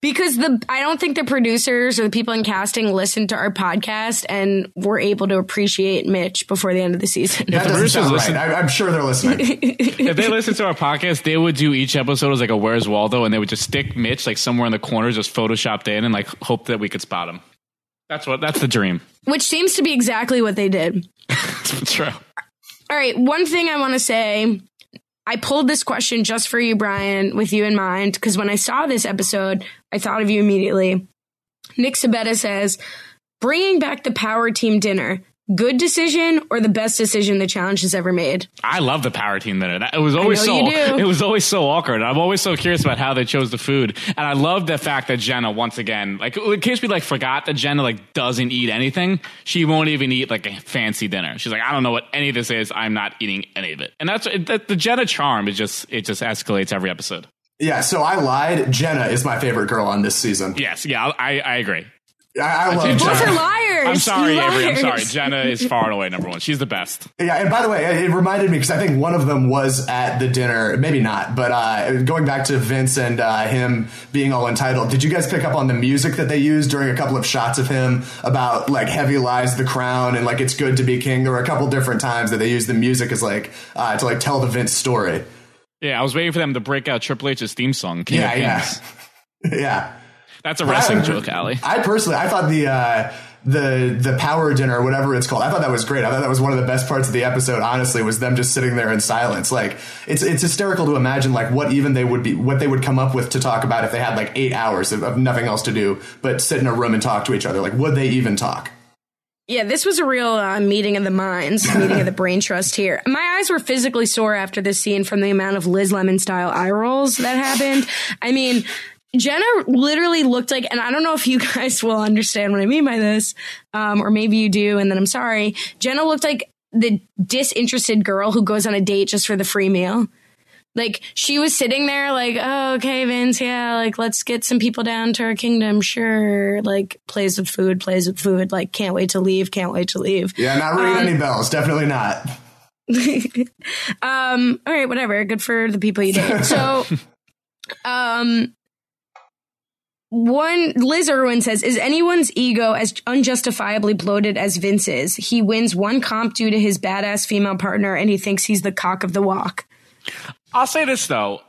Because the I don't think the producers or the people in casting listened to our podcast and were able to appreciate Mitch before the end of the season. That doesn't producers sound right. listen- I, I'm sure they're listening. if they listen to our podcast, they would do each episode as like a Where's Waldo, and they would just stick Mitch like somewhere in the corner, just photoshopped in, and like hope that we could spot him. That's what. That's the dream. Which seems to be exactly what they did. True. All right, one thing I want to say. I pulled this question just for you, Brian, with you in mind, because when I saw this episode, I thought of you immediately. Nick Sabetta says, bringing back the power team dinner, good decision or the best decision the challenge has ever made? I love the power team dinner. That- It was always so. It was always so awkward. I'm always so curious about how they chose the food, and I love the fact that Jenna once again, like in case we like forgot that Jenna like doesn't eat anything. She won't even eat like a fancy dinner. She's like, I don't know what any of this is. I'm not eating any of it. And that's that, the Jenna charm. Is just it just escalates every episode. yeah. So I lied. Jenna is my favorite girl on this season. Yes, yeah, I, I agree. I, I love think Both are liars. I'm sorry, You Avery. I'm sorry. Jenna is far and away number one. She's the best. Yeah, and by the way, it reminded me because I think one of them was at the dinner, maybe not, but uh, going back to Vince and uh, him being all entitled. Did you guys pick up on the music that they used during a couple of shots of him about like heavy lies the crown and like it's good to be king? There were a couple different times that they used the music as like uh, to like tell the Vince story. Yeah, I was waiting for them to break out Triple H's theme song. King Yeah, of yeah, yeah. That's a wrestling I- joke, Ali. I personally, I thought the uh, the the power dinner, whatever it's called, I thought that was great. I thought that was one of the best parts of the episode. Honestly, was them just sitting there in silence. Like it's it's hysterical to imagine like what even they would be what they would come up with to talk about if they had like eight hours of, of nothing else to do but sit in a room and talk to each other. Like would they even talk? Yeah, this was a real uh, meeting of the minds, meeting of the brain trust here. My eyes were physically sore after this scene from the amount of Liz Lemon style eye rolls that happened. I mean, Jenna literally looked like, and I don't know if you guys will understand what I mean by this, um, or maybe you do, and then I'm sorry. Jenna looked like the disinterested girl who goes on a date just for the free meal. Like she was sitting there, like, oh, okay, Vince, yeah, like let's get some people down to our kingdom, sure. Like plays with food, plays with food. Like can't wait to leave, can't wait to leave. Yeah, not ringing any bells. Definitely not. Um, all right, whatever. Good for the people you date. So, um, one Liz Irwin says, "Is anyone's ego as unjustifiably bloated as Vince's? He wins one comp due to his badass female partner, and he thinks he's the cock of the walk." I'll say this though,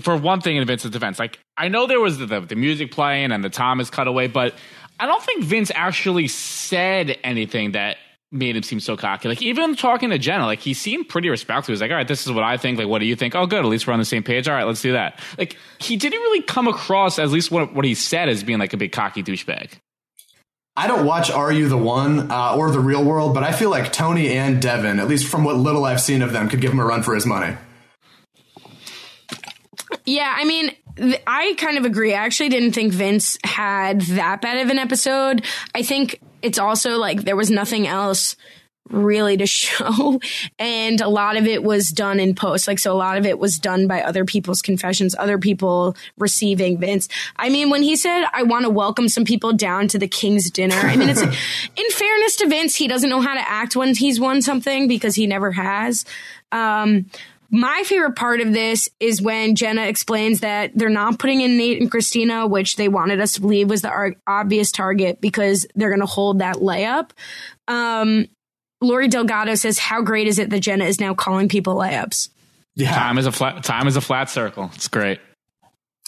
for one thing in Vince's defense, like I know there was the, the music playing and the Thomas cutaway, but I don't think Vince actually said anything that made him seem so cocky. Like even talking to Jenna, like he seemed pretty respectful. He was like, "All right, this is what I think. Like, what do you think? Oh, good. At least we're on the same page. All right, let's do that." Like he didn't really come across, at least what what he said, as being like a big cocky douchebag. I don't watch Are You the One uh, or The Real World, but I feel like Tony and Devin, at least from what little I've seen of them, could give him a run for his money. Yeah, I mean, th- I kind of agree. I actually didn't think Vince had that bad of an episode. I think it's also like there was nothing else really to show and a lot of it was done in post like so a lot of it was done by other people's confessions other people receiving vince. I mean when he said i want to welcome some people down to the king's dinner i mean it's in fairness to vince he doesn't know how to act when he's won something because he never has. Um my favorite part of this is when Jenna explains that they're not putting in Nate and Christina, which they wanted us to believe was the ar- obvious target because they're going to hold that layup. Um, Lori Delgado says, "How great is it that Jenna is now calling people layups?" Yeah, Time is a flat time is a flat circle. It's great.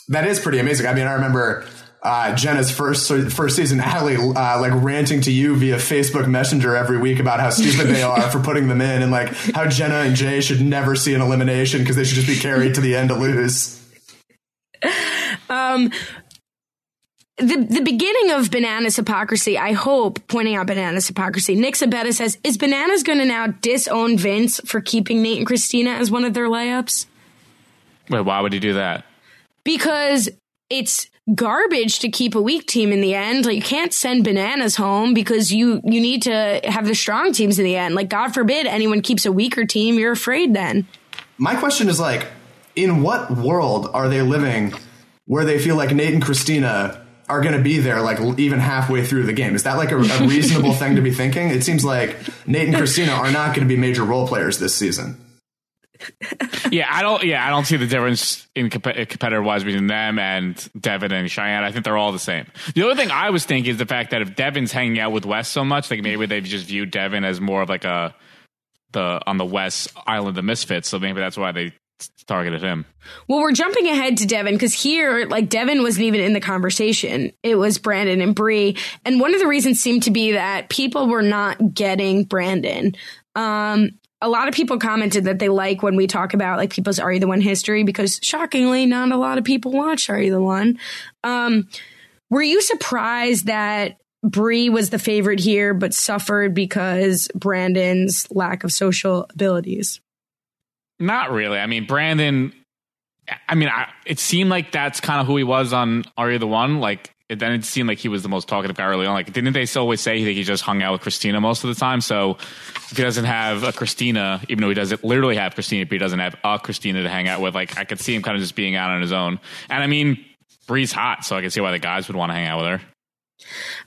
that is pretty amazing. I mean, I remember uh, Jenna's first first season, Ali, uh, like ranting to you via Facebook Messenger every week about how stupid they are for putting them in, and like how Jenna and Jay should never see an elimination because they should just be carried to the end to lose. Um, the the beginning of bananas hypocrisy. I hope pointing out bananas hypocrisy. Nick Sabetta says, "Is bananas going to now disown Vince for keeping Nate and Christina as one of their layups?" Wait, why would he do that? Because it's garbage to keep a weak team in the end. Like you can't send bananas home because you you need to have the strong teams in the end. Like God forbid anyone keeps a weaker team. You're afraid then. My question is like, in what world are they living where they feel like Nate and Christina are going to be there like even halfway through the game? Is that like a, a reasonable thing to be thinking? It seems like Nate and Christina are not going to be major role players this season. Yeah, I don't. Yeah, I don't see the difference in comp- competitor wise between them and Devin and Cheyenne. I think they're all the same. The other thing I was thinking is the fact that if Devin's hanging out with Wes so much, like maybe they've just viewed Devin as more of like a the on the West Island of Misfits. So maybe that's why they targeted him. Well, we're jumping ahead to Devin because here, like Devin wasn't even in the conversation. It was Brandon and Brie, and one of the reasons seemed to be that people were not getting Brandon. Um, a lot of people commented that they like when we talk about like people's Are You the One history because shockingly, not a lot of people watch Are You the One. Um, were you surprised that Brie was the favorite here, but suffered because Brandon's lack of social abilities? Not really. I mean, Brandon. I mean, I, it seemed like that's kind of who he was on Are You the One. Like, it, then it seemed like he was the most talkative guy early on. Like, didn't they always say that he just hung out with Christina most of the time? So, if he doesn't have a Christina, even though he doesn't literally have Christina, but he doesn't have a Christina to hang out with, like, I could see him kind of just being out on his own. And I mean, Bree's hot, so I can see why the guys would want to hang out with her.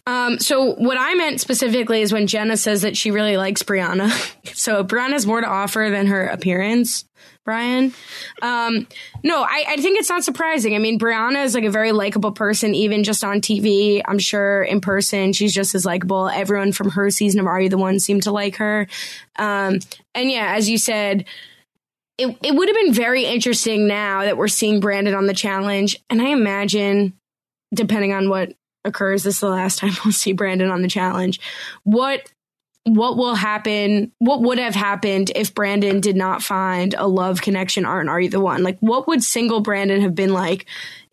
Um, so what I meant specifically is when Jenna says that she really likes Brianna. so Brianna has more to offer than her appearance. Brian, um, no, I, I think it's not surprising. I mean, Brianna is like a very likable person, even just on TV. I'm sure in person she's just as likable. Everyone from her season of Are You the One seemed to like her. Um, and yeah, as you said, it, it would have been very interesting now that we're seeing Brandon on the challenge. And I imagine, depending on what occurs, this is the last time we'll see Brandon on the challenge. What what will happen? What would have happened if Brandon did not find a love connection? Aren't are you the one? Like, what would single Brandon have been like?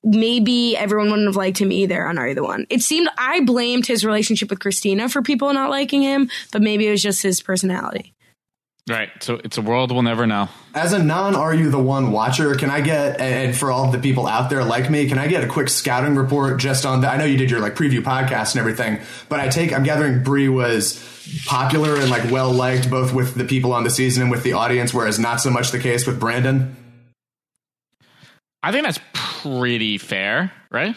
Maybe everyone wouldn't have liked him either on Are You the One? It seemed I blamed his relationship with Christina for people not liking him, but maybe it was just his personality. Right. So it's a world we'll never know. As a non Are You the One watcher, can I get, and for all the people out there like me, can I get a quick scouting report just on the, I know you did your like preview podcast and everything, but I take, I'm gathering Brie was popular and like well liked both with the people on the season and with the audience, whereas not so much the case with Brandon. I think that's pretty fair, right?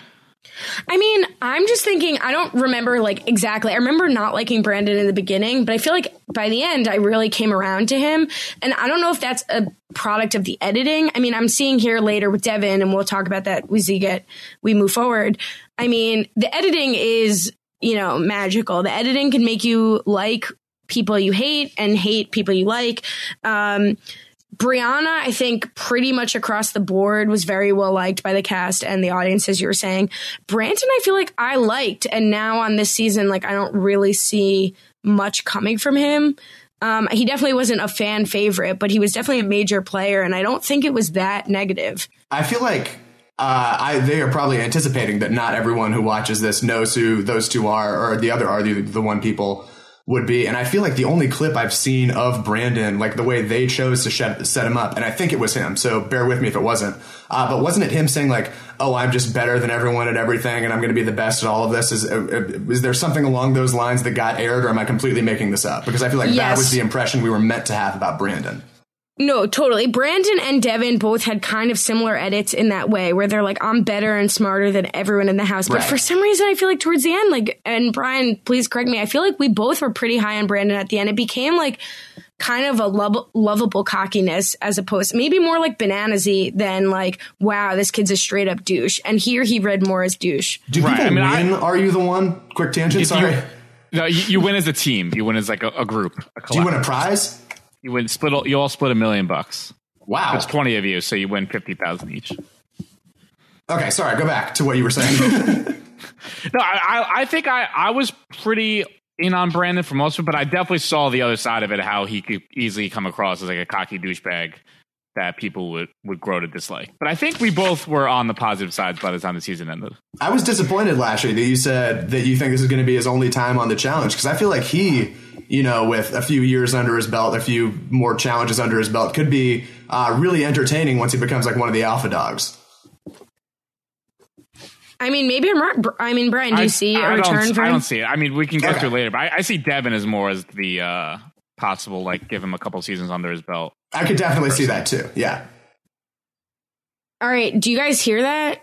I mean, I'm just thinking, I don't remember like exactly. I remember not liking Brandon in the beginning, but I feel like by the end, I really came around to him. And I don't know if that's a product of the editing. I mean, I'm seeing here later with Devin, and we'll talk about that as we get, we move forward. I mean, the editing is, you know, magical. The editing can make you like people you hate and hate people you like. Um, Brianna, I think pretty much across the board was very well liked by the cast and the audience, as you were saying. Brandon, I feel like I liked, and now on this season, like I don't really see much coming from him. Um, he definitely wasn't a fan favorite, but he was definitely a major player, and I don't think it was that negative. I feel like uh, I, they are probably anticipating that not everyone who watches this knows who those two are, or the other are the, the one people would be. And I feel like the only clip I've seen of Brandon, like the way they chose to shed, set him up, and I think it was him. So bear with me if it wasn't. Uh, but wasn't it him saying like, "Oh, I'm just better than everyone at everything, and I'm going to be the best at all of this"? Is uh, uh, is there something along those lines that got aired, or am I completely making this up? Because I feel like Yes. that was the impression we were meant to have about Brandon. No, totally. Brandon and Devin both had kind of similar edits in that way where they're like, I'm better and smarter than everyone in the house. But Right. for some reason, I feel like towards the end, like, and Brian, please correct me, I feel like we both were pretty high on Brandon at the end. It became like kind of a lov- lovable cockiness as opposed maybe more like bananasy than like, wow, this kid's a straight up douche. And here he read more as douche. Do Right, people I mean, I- win? are you the one? Quick tangent. You- Sorry. No, you, you win as a team. You win as like a, a group. A Do you win a prize? You win split. You all split a million bucks. Wow. There's twenty of you, so you win fifty thousand each. Okay, sorry. Go back to what you were saying. No, I, I, I think I, I was pretty in on Brandon for most of it, but I definitely saw the other side of it, how he could easily come across as like a cocky douchebag that people would, would grow to dislike. But I think we both were on the positive sides by the time the season ended. I was disappointed last year that you said that you think this is going to be his only time on the challenge because I feel like he, you know, with a few years under his belt, a few more challenges under his belt, could be uh, really entertaining once he becomes like one of the alpha dogs. I mean, maybe I'm right. I mean, Brian, do you I- see a I return don't, for I don't see it. I mean, we can get Okay. to later, but I, I see Devin as more as the uh, possible, like, give him a couple seasons under his belt. I could definitely see that too. Yeah. All right, do you guys hear that?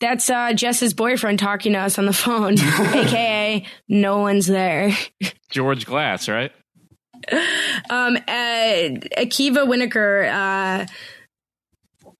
That's uh, Jess's boyfriend talking to us on the phone, aka no one's there. George Glass, right? Um, uh, Akiva Winokur, uh,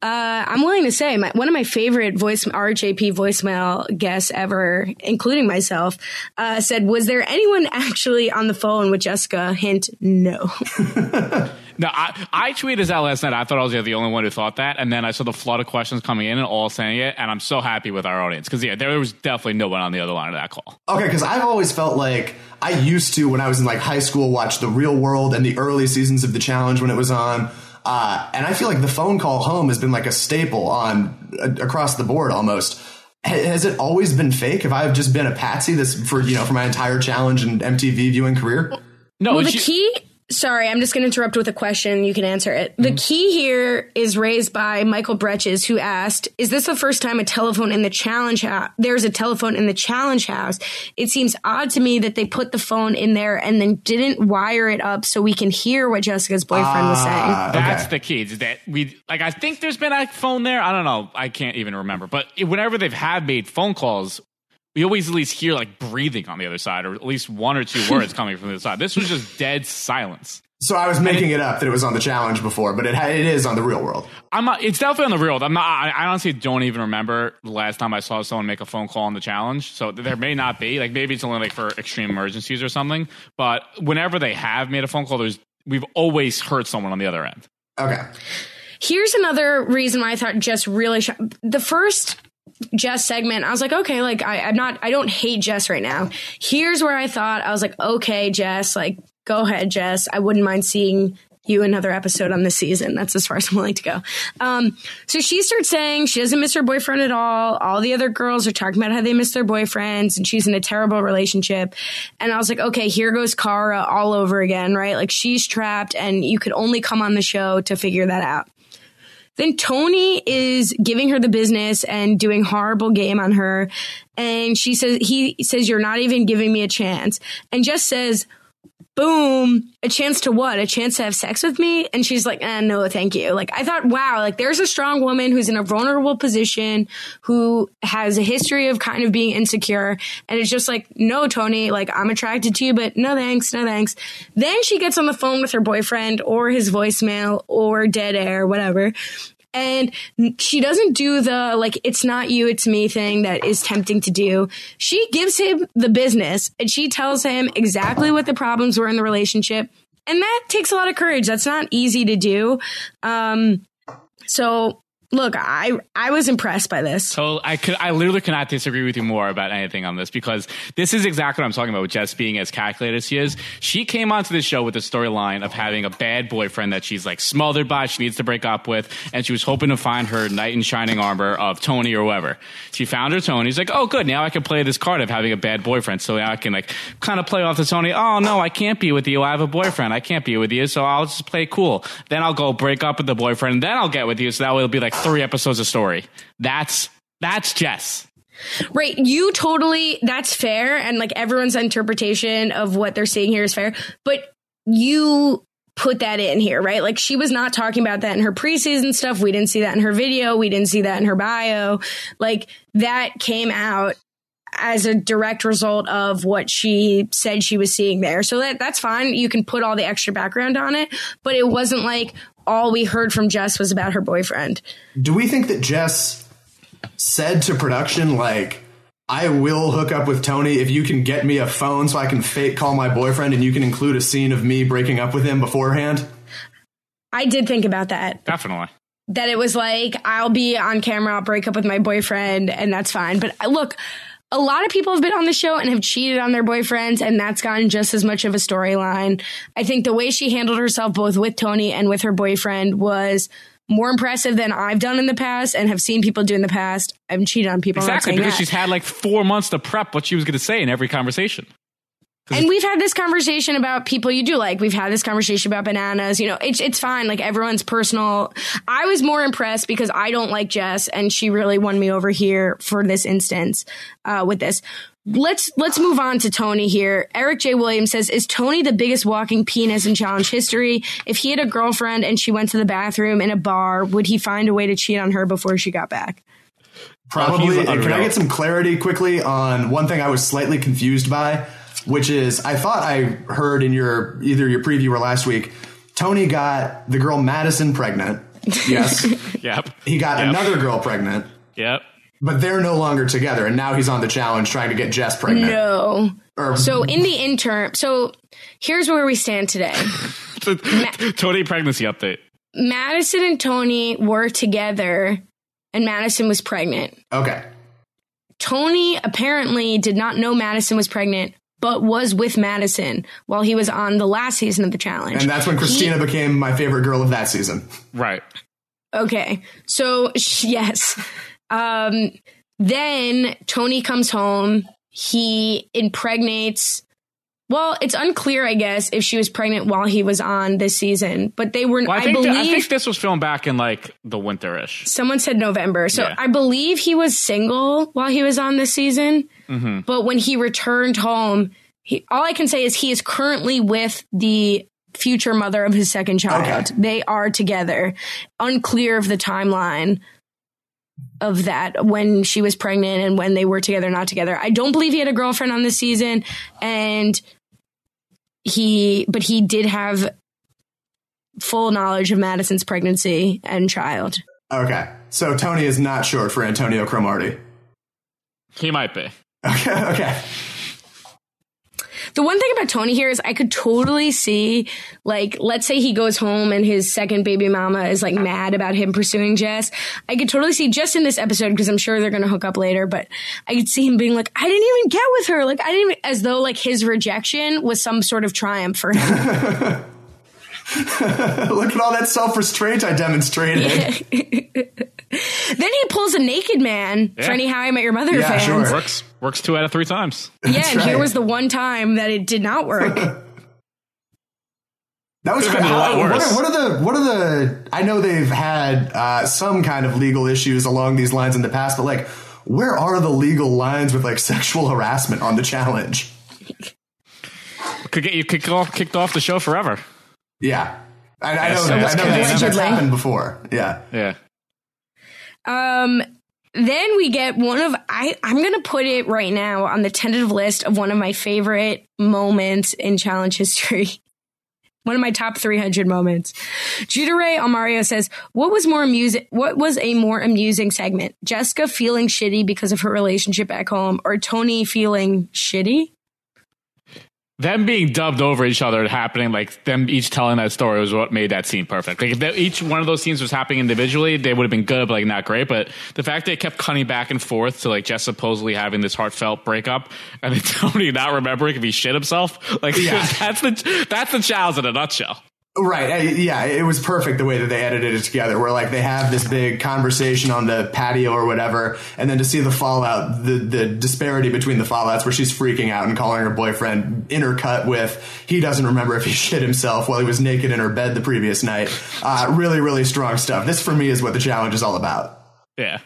uh, I'm willing to say my, one of my favorite voice RJP voicemail guests ever, including myself, uh, said, "Was there anyone actually on the phone with Jessica?" Hint: No. No, I, I tweeted this out last night. I thought I was the only one who thought that, and then I saw the flood of questions coming in and all saying it, and I'm so happy with our audience because yeah, there was definitely no one on the other line of that call. Okay, because I've always felt like I used to when I was in like high school watch the Real World and the early seasons of the Challenge when it was on, uh, and I feel like the phone call home has been like a staple on uh, across the board almost. Ha- Has it always been fake? Have I just been a patsy this for you know for my entire Challenge and MTV viewing career? No, Well, the she- key. Sorry, I'm just going to interrupt with a question. You can answer it. The key here is raised by Michael Bretches, who asked, "Is this the first time a telephone in the challenge house? There's a telephone in the challenge house. It seems odd to me that they put the phone in there and then didn't wire it up so we can hear what Jessica's boyfriend was saying." Ah, okay. That's the key. Is that we like? I think there's been a phone there. I don't know. I can't even remember. But whenever they've had made phone calls, we always at least hear like breathing on the other side, or at least one or two words coming from the other side. This was just dead silence. So I was making it up that it was on the Challenge before, but it it is on the Real World. I'm not. It's definitely on the real. World. I'm not. I, I honestly don't even remember the last time I saw someone make a phone call on the challenge. So there may not be. Like maybe it's only like for extreme emergencies or something. But whenever they have made a phone call, there's we've always heard someone on the other end. Okay. Here's another reason why I thought just really sh- the first Jess segment. I was like, okay, like I, I'm not, I don't hate Jess right now. Here's where I thought I was like, okay, Jess, like go ahead, Jess. I wouldn't mind seeing you another episode on this season. That's as far as I'm willing to go. Um, so she starts saying she doesn't miss her boyfriend at all. All the other girls are talking about how they miss their boyfriends and she's in a terrible relationship. And I was like, okay, here goes Cara all over again, right? Like she's trapped and you could only come on the show to figure that out. Then Tony is giving her the business and doing horrible game on her. And she says, he says, you're not even giving me a chance. And just says, boom, a chance to what? A chance to have sex with me? And she's like, eh, no, thank you. Like, I thought, wow, like there's a strong woman who's in a vulnerable position, who has a history of kind of being insecure. And it's just like, no, Tony, like I'm attracted to you, but no thanks, no thanks. Then she gets on the phone with her boyfriend or his voicemail or dead air, whatever. And she doesn't do the like, it's not you, it's me thing that is tempting to do. She gives him the business and she tells him exactly what the problems were in the relationship. And that takes a lot of courage. That's not easy to do. Um, so look, I I was impressed by this. So I could, I literally cannot disagree with you more about anything on this because this is exactly what I'm talking about with Jess being as calculated as she is. She came onto the show with the storyline of having a bad boyfriend that she's like smothered by, she needs to break up with, and she was hoping to find her knight in shining armor of Tony or whoever. She found her Tony. He's like, oh, good, now I can play this card of having a bad boyfriend. So now I can like kind of play off the Tony. Oh no, I can't be with you. I have a boyfriend. I can't be with you. So I'll just play cool. Then I'll go break up with the boyfriend. Then I'll get with you. So that way it'll be like three episodes of story. That's that's Jess. Right. You totally, that's fair. And like everyone's interpretation of what they're seeing here is fair. But you put that in here, right? Like she was not talking about that in her preseason stuff. We didn't see that in her video. We didn't see that in her bio. Like that came out as a direct result of what she said she was seeing there. So that that's fine. You can put all the extra background on it, but it wasn't like all we heard from Jess was about her boyfriend. Do we think that Jess said to production like I will hook up with Tony if you can get me a phone so I can fake call my boyfriend and you can include a scene of me breaking up with him beforehand? I did think about that. Definitely. That it was like, I'll be on camera, I'll break up with my boyfriend, and that's fine. But uh, look, a lot of people have been on the show and have cheated on their boyfriends, and that's gotten just as much of a storyline. I think the way she handled herself, both with Tony and with her boyfriend, was more impressive than I've done in the past and have seen people do in the past. I've cheated on people. Exactly, because that. she's had like four months to prep what she was going to say in every conversation. And we've had this conversation about people you do like. We've had this conversation about bananas. You know, it's it's fine. Like everyone's personal. I was more impressed because I don't like Jess, and she really won me over here for this instance uh, with this. Let's let's move on to Tony here. Eric J. Williams says, "Is Tony the biggest walking penis in challenge history? If he had a girlfriend and she went to the bathroom in a bar, would he find a way to cheat on her before she got back?" Probably. he's can I get some clarity quickly on one thing I was slightly confused by, which is I thought I heard in your either your preview or last week, Tony got the girl Madison pregnant. Yes. Yep. he got Yep. another girl pregnant, Yep. but they're no longer together, and now he's on the challenge trying to get Jess pregnant. No. Or- So in the interim, so here's where we stand today. Tony pregnancy update. Madison and Tony were together and Madison was pregnant. Okay. Tony apparently did not know Madison was pregnant, but was with Madison while he was on the last season of the challenge. And that's when Christina became my favorite girl of that season. Right. Okay. So, yes. Um, then Tony comes home. He impregnates. Well, it's unclear, I guess, if she was pregnant while he was on this season, but they were, Well, I I, believe. I think this was filmed back in like the winterish. Someone said November. So Yeah. I believe he was single while he was on this season. Mm-hmm. But when he returned home, he, all I can say is he is currently with the future mother of his second child. Okay. They are together. Unclear of the timeline of that when she was pregnant and when they were together, not together. I don't believe he had a girlfriend on this season, and he, but he did have full knowledge of Madison's pregnancy and child. Okay. So Tony is not short for Antonio Cromartie. He might be. Okay. Okay. The one thing about Tony here is I could totally see, like, let's say he goes home and his second baby mama is like mad about him pursuing Jess. I could totally see just in this episode, because I'm sure they're going to hook up later, but I could see him being like, I didn't even get with her. Like, I didn't even, as though like his rejection was some sort of triumph for him. Look at all that self restraint I demonstrated. then he pulls a naked man for any How I Met Your Mother Yeah, fans. sure. Works works two out of three times. Yeah, and here was the one time that it did not work. That was Could've been a lot how- what, worse. are, what are the what are the? I know they've had uh, some kind of legal issues along these lines in the past, but like, where are the legal lines with like sexual harassment on the challenge? Could get you kicked off kicked off the show forever. Yeah, I, I Yeah, know. so that. I know that's, that's happened before. Yeah. Yeah. Um, then we get one of I I'm gonna put it right now on the tentative list of one of my favorite moments in challenge history. One of my top 300 moments. Judah Ray Almario says, "What was more amusing? What was a more amusing segment? Jessica feeling shitty because of her relationship back home, or Tony feeling shitty? Them being dubbed over each other happening, like them each telling that story was what made that scene perfect. Like if they, each one of those scenes was happening individually, they would have been good, but like not great. But the fact they kept cutting back and forth to like Jess supposedly having this heartfelt breakup and then Tony not remembering if he shit himself, like Yeah. that's the that's the child's in a nutshell. Right. uh, Yeah, it was perfect the way that they edited it together, where like they have this big conversation on the patio or whatever, and then to see the fallout, the the disparity between the fallouts, where she's freaking out and calling her boyfriend, intercut with he doesn't remember if he shit himself while he was naked in her bed the previous night. Uh, really, really strong stuff. This for me is what the challenge is all about. Yeah.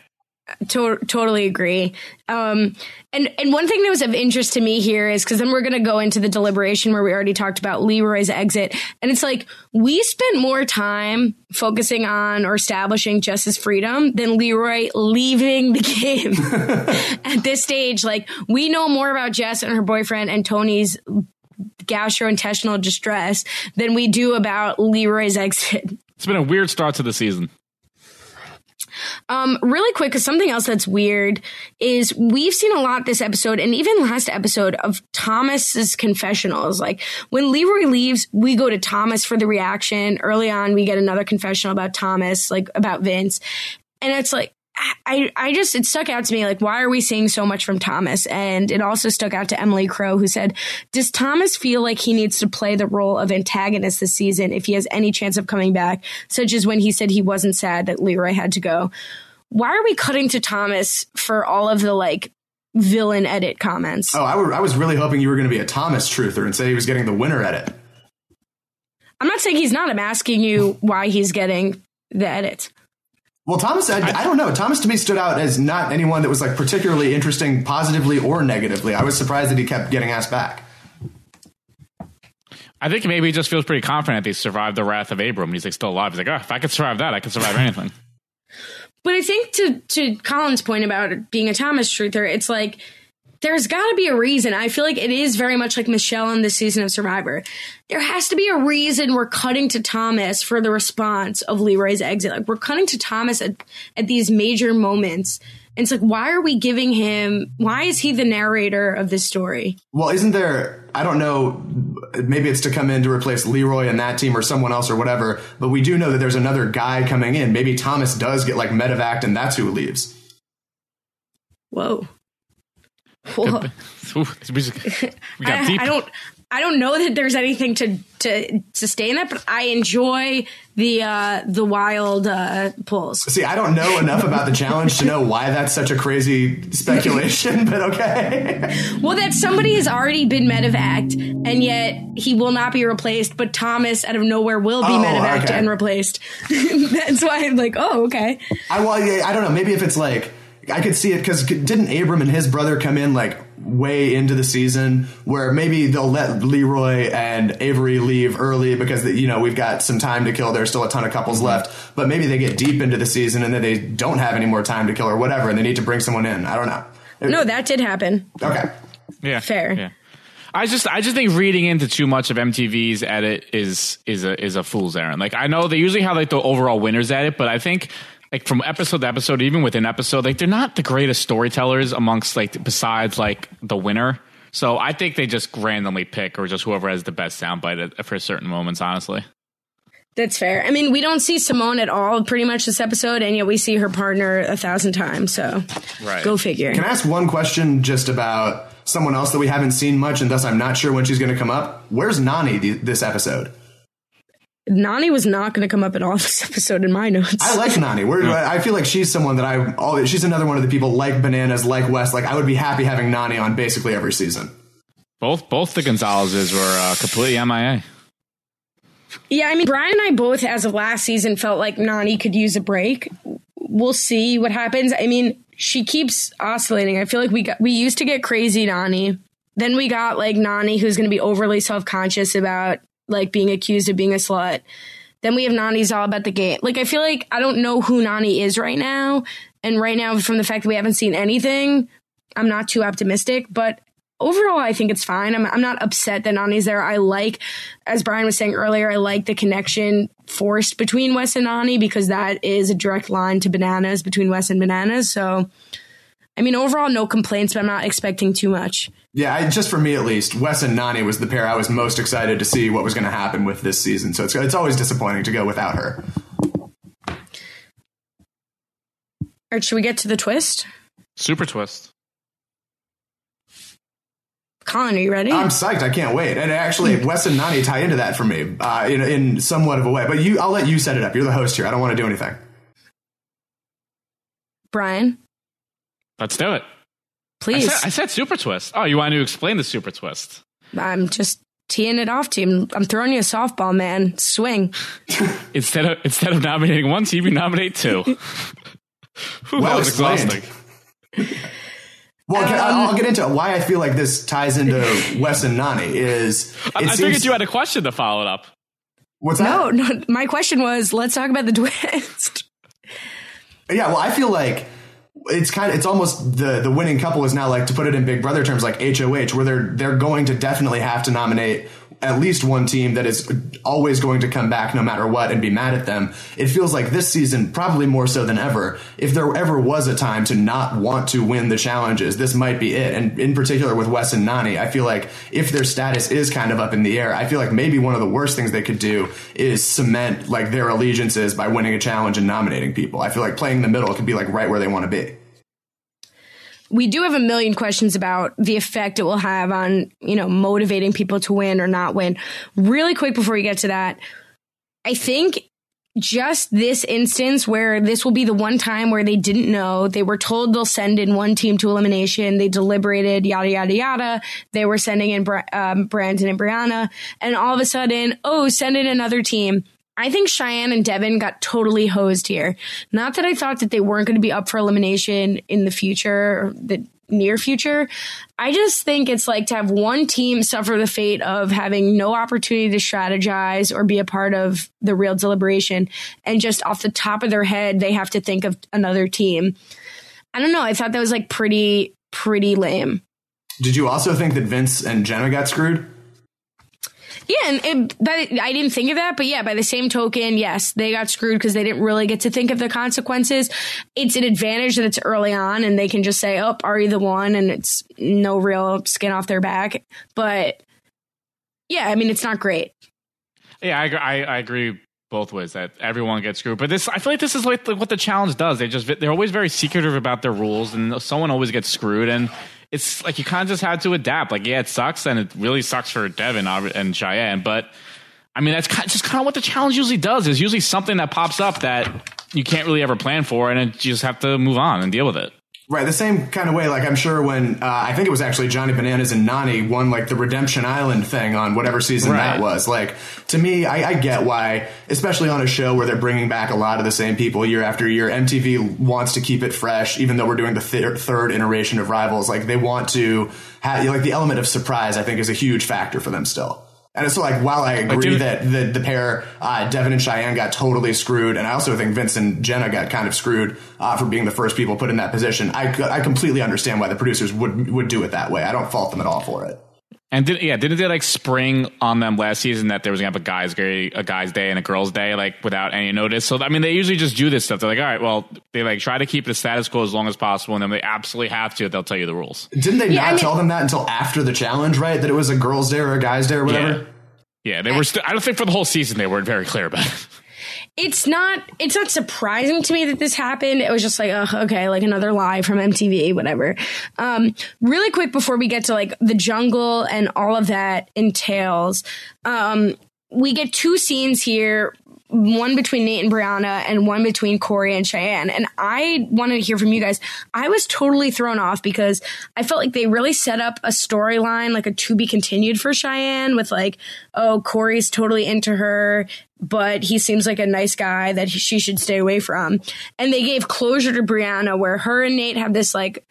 To- totally agree. Um, and and one thing that was of interest to me here is because then we're going to go into the deliberation where we already talked about Leroy's exit, and it's like we spent more time focusing on or establishing Jess's freedom than Leroy leaving the game. At this stage, like we know more about Jess and her boyfriend and Tony's gastrointestinal distress than we do about Leroy's exit. It's been a weird start to the season. Um, really quick, because something else that's weird is we've seen a lot this episode and even last episode of Thomas's confessionals. Like when Leroy leaves, we go to Thomas for the reaction. Early on, we get another confessional about Thomas, like about Vince. And it's like, I, I just, it stuck out to me, like, why are we seeing so much from Thomas? And it also stuck out to Emily Crow, who said, Does Thomas feel like he needs to play the role of antagonist this season if he has any chance of coming back, such as when he said he wasn't sad that Leroy had to go? Why are we cutting to Thomas for all of the like villain edit comments? Oh, I, were, I was really hoping you were going to be a Thomas truther and say he was getting the winner edit. I'm not saying he's not. I'm asking you why he's getting the edit. Well, Thomas, I, I don't know. Thomas to me stood out as not anyone that was like particularly interesting, positively or negatively. I was surprised that he kept getting asked back. I think maybe he just feels pretty confident that he survived the wrath of Abram. He's like still alive. He's like, oh, if I could survive that, I could survive anything. But I think to to Colin's point about being a Thomas truther, it's like there's got to be a reason. I feel like it is very much like Michelle in the season of Survivor. There has to be a reason we're cutting to Thomas for the response of Leroy's exit. Like we're cutting to Thomas at, at these major moments. And it's like, why are we giving him, why is he the narrator of this story? Well, isn't there? I don't know. Maybe it's to come in to replace Leroy and that team or someone else or whatever. But we do know that there's another guy coming in. Maybe Thomas does get like medevac, and that's who leaves. Whoa. Whoa. Ooh, we got I, deep. I don't I don't know that there's anything to to sustain that, but I enjoy the uh the wild uh pulls. See, I don't know enough about the challenge to know why that's such a crazy speculation, but okay. Well, that somebody has already been medevaced and yet he will not be replaced, but Thomas out of nowhere will be Oh, medevaced okay. and replaced. That's why I'm like, oh, okay. I well, yeah, I don't know. Maybe if it's like I could see it because didn't Abram and his brother come in like way into the season where maybe they'll let Leroy and Avery leave early because you know we've got some time to kill. There's still a ton of couples mm-hmm. left, but maybe they get deep into the season and then they don't have any more time to kill or whatever, and they need to bring someone in. I don't know. No, that did happen. Okay. yeah, fair. Yeah. I just I just think reading into too much of MTV's edit is is a is a fool's errand. Like I know they usually have like the overall winners at it, but I think like from episode to episode, even within episode, like they're not the greatest storytellers amongst like besides like the winner. So I think they just randomly pick or just whoever has the best soundbite at, for certain moments. Honestly, That's fair. I mean, we don't see Simone at all pretty much this episode, and yet we see her partner a thousand times. So Right. go figure. Can I ask one question just about someone else that we haven't seen much, and thus I'm not sure when she's going to come up? Where's Nany th- this episode? Nany was not going to come up at all this episode in my notes. I like Nany. Where I feel like she's someone that I. She's another one of the people like Bananas, like Wes. Like I would be happy having Nany on basically every season. both both the Gonzalez's were uh, completely MIA. Yeah, I mean, Brian and I both, as of last season, felt like Nany could use a break. We'll see what happens. I mean, she keeps oscillating. I feel like we got we used to get crazy Nany. Then we got like Nany, who's going to be overly self conscious about like being accused of being a slut. Then we have Nany's all about the game. Like I feel like I don't know who Nany is right now, and right now from the fact that we haven't seen anything, I'm not too optimistic. But overall, I think it's fine. I'm I'm not upset that Nany's there. I like, as Brian was saying earlier, I like the connection forced between Wes and Nany because that is a direct line to bananas between Wes and bananas. So I mean, overall, no complaints, but I'm not expecting too much. Yeah, I, just for me at least, Wes and Nany was the pair I was most excited to see what was going to happen with this season. So it's it's always disappointing to go without her. All right, should we get to the twist? Super twist. Colin, are you ready? I'm psyched. I can't wait. And actually, Wes and Nany tie into that for me uh, in, in somewhat of a way. But you, I'll let you set it up. You're the host here. I don't want to do anything. Brian, Let's do it. I please. said, I said super twist. Oh, you want to explain the super twist? I'm just teeing it off to you. I'm throwing you a softball, man. Swing. Instead of instead of nominating one team, you nominate two. Whew, Well that was exhausting. Well, can- Um, I'll get into why I feel like this ties into Wes and Nany. Is I, it I figured seems- you had a question to follow it up. what's that? No, no. My question was, let's talk about the twist. Yeah, well, I feel like it's kind of it's almost the the winning couple is now like to put it in Big Brother terms like HOH, where they're they're going to definitely have to nominate at least one team that is always going to come back no matter what and be mad at them. It feels like this season, probably more so than ever, if there ever was a time to not want to win the challenges, this might be it. And in particular with Wes and Nany, I feel like if their status is kind of up in the air, I feel like maybe one of the worst things they could do is cement like their allegiances by winning a challenge and nominating people. I feel like playing the middle could be like right where they want to be. We do have a million questions about the effect it will have on, you know, motivating people to win or not win. Really quick before we get to that, I think just this instance where this will be the one time where they didn't know, they were told they'll send in one team to elimination, they deliberated, yada, yada, yada. They were sending in um, Brandon and Brianna, and all of a sudden, oh, send in another team. I think Cheyenne and Devin got totally hosed here. Not that I thought that they weren't going to be up for elimination in the future, the near future. I just think it's like to have one team suffer the fate of having no opportunity to strategize or be a part of the real deliberation. And just off the top of their head, they have to think of another team. I don't know. I thought that was like pretty, pretty lame. Did you also think that Vince and Jenna got screwed? Yeah, and it, I didn't think of that. But yeah, by the same token, yes, they got screwed because they didn't really get to think of the consequences. It's an advantage that it's early on and they can just say, "Oh, are you the one?" and it's no real skin off their back. But yeah, I mean, it's not great. Yeah, I, I, I agree both ways that everyone gets screwed. But this, I feel like this is like what the challenge does. They just they're always very secretive about their rules, and someone always gets screwed. And it's like you kind of just have to adapt. Like, yeah, it sucks, and it really sucks for Devin and Cheyenne. But I mean, that's just kind of what the challenge usually does. Is usually something that pops up that you can't really ever plan for, and you just have to move on and deal with it. Right, the same kind of way. Like I'm sure when uh, I think it was actually Johnny Bananas and Nany won like the Redemption Island thing on whatever season that was. Like to me, I, I get why, especially on a show where they're bringing back a lot of the same people year after year. MTV wants to keep it fresh, even though we're doing the thir- third iteration of Rivals. Like they want to have like the element of surprise. I think is a huge factor for them still. And so, like, while I agree that the, the pair, uh, Devin and Cheyenne, got totally screwed, and I also think Vince and Jenna got kind of screwed uh, for being the first people put in that position. I, I completely understand why the producers would would do it that way. I don't fault them at all for it. And did, yeah, didn't they like spring on them last season that there was gonna have a guys day, a guys day and a girls day like without any notice? So I mean, they usually just do this stuff. They're like, all right, well, they like try to keep the status quo as long as possible, and then they absolutely have to. They'll tell you the rules. Didn't they Yeah, not I mean- tell them that until after the challenge? Right, that it was a girls' day or a guys' day or whatever. Yeah, yeah, they were. St- I don't think for the whole season they weren't very clear about it. It's not. It's not surprising to me that this happened. It was just like, oh, okay, like another lie from MTV, whatever. Um, really quick before we get to like the jungle and all of that entails, um, we get two scenes here. One between Nate and Brianna, and one between Corey and Cheyenne. And I wanted to hear from you guys. I was totally thrown off because I felt like they really set up a storyline, like a to be continued for Cheyenne, with like, oh, Corey's totally into her, but he seems like a nice guy that she should stay away from. And they gave closure to Brianna, where her and Nate have this like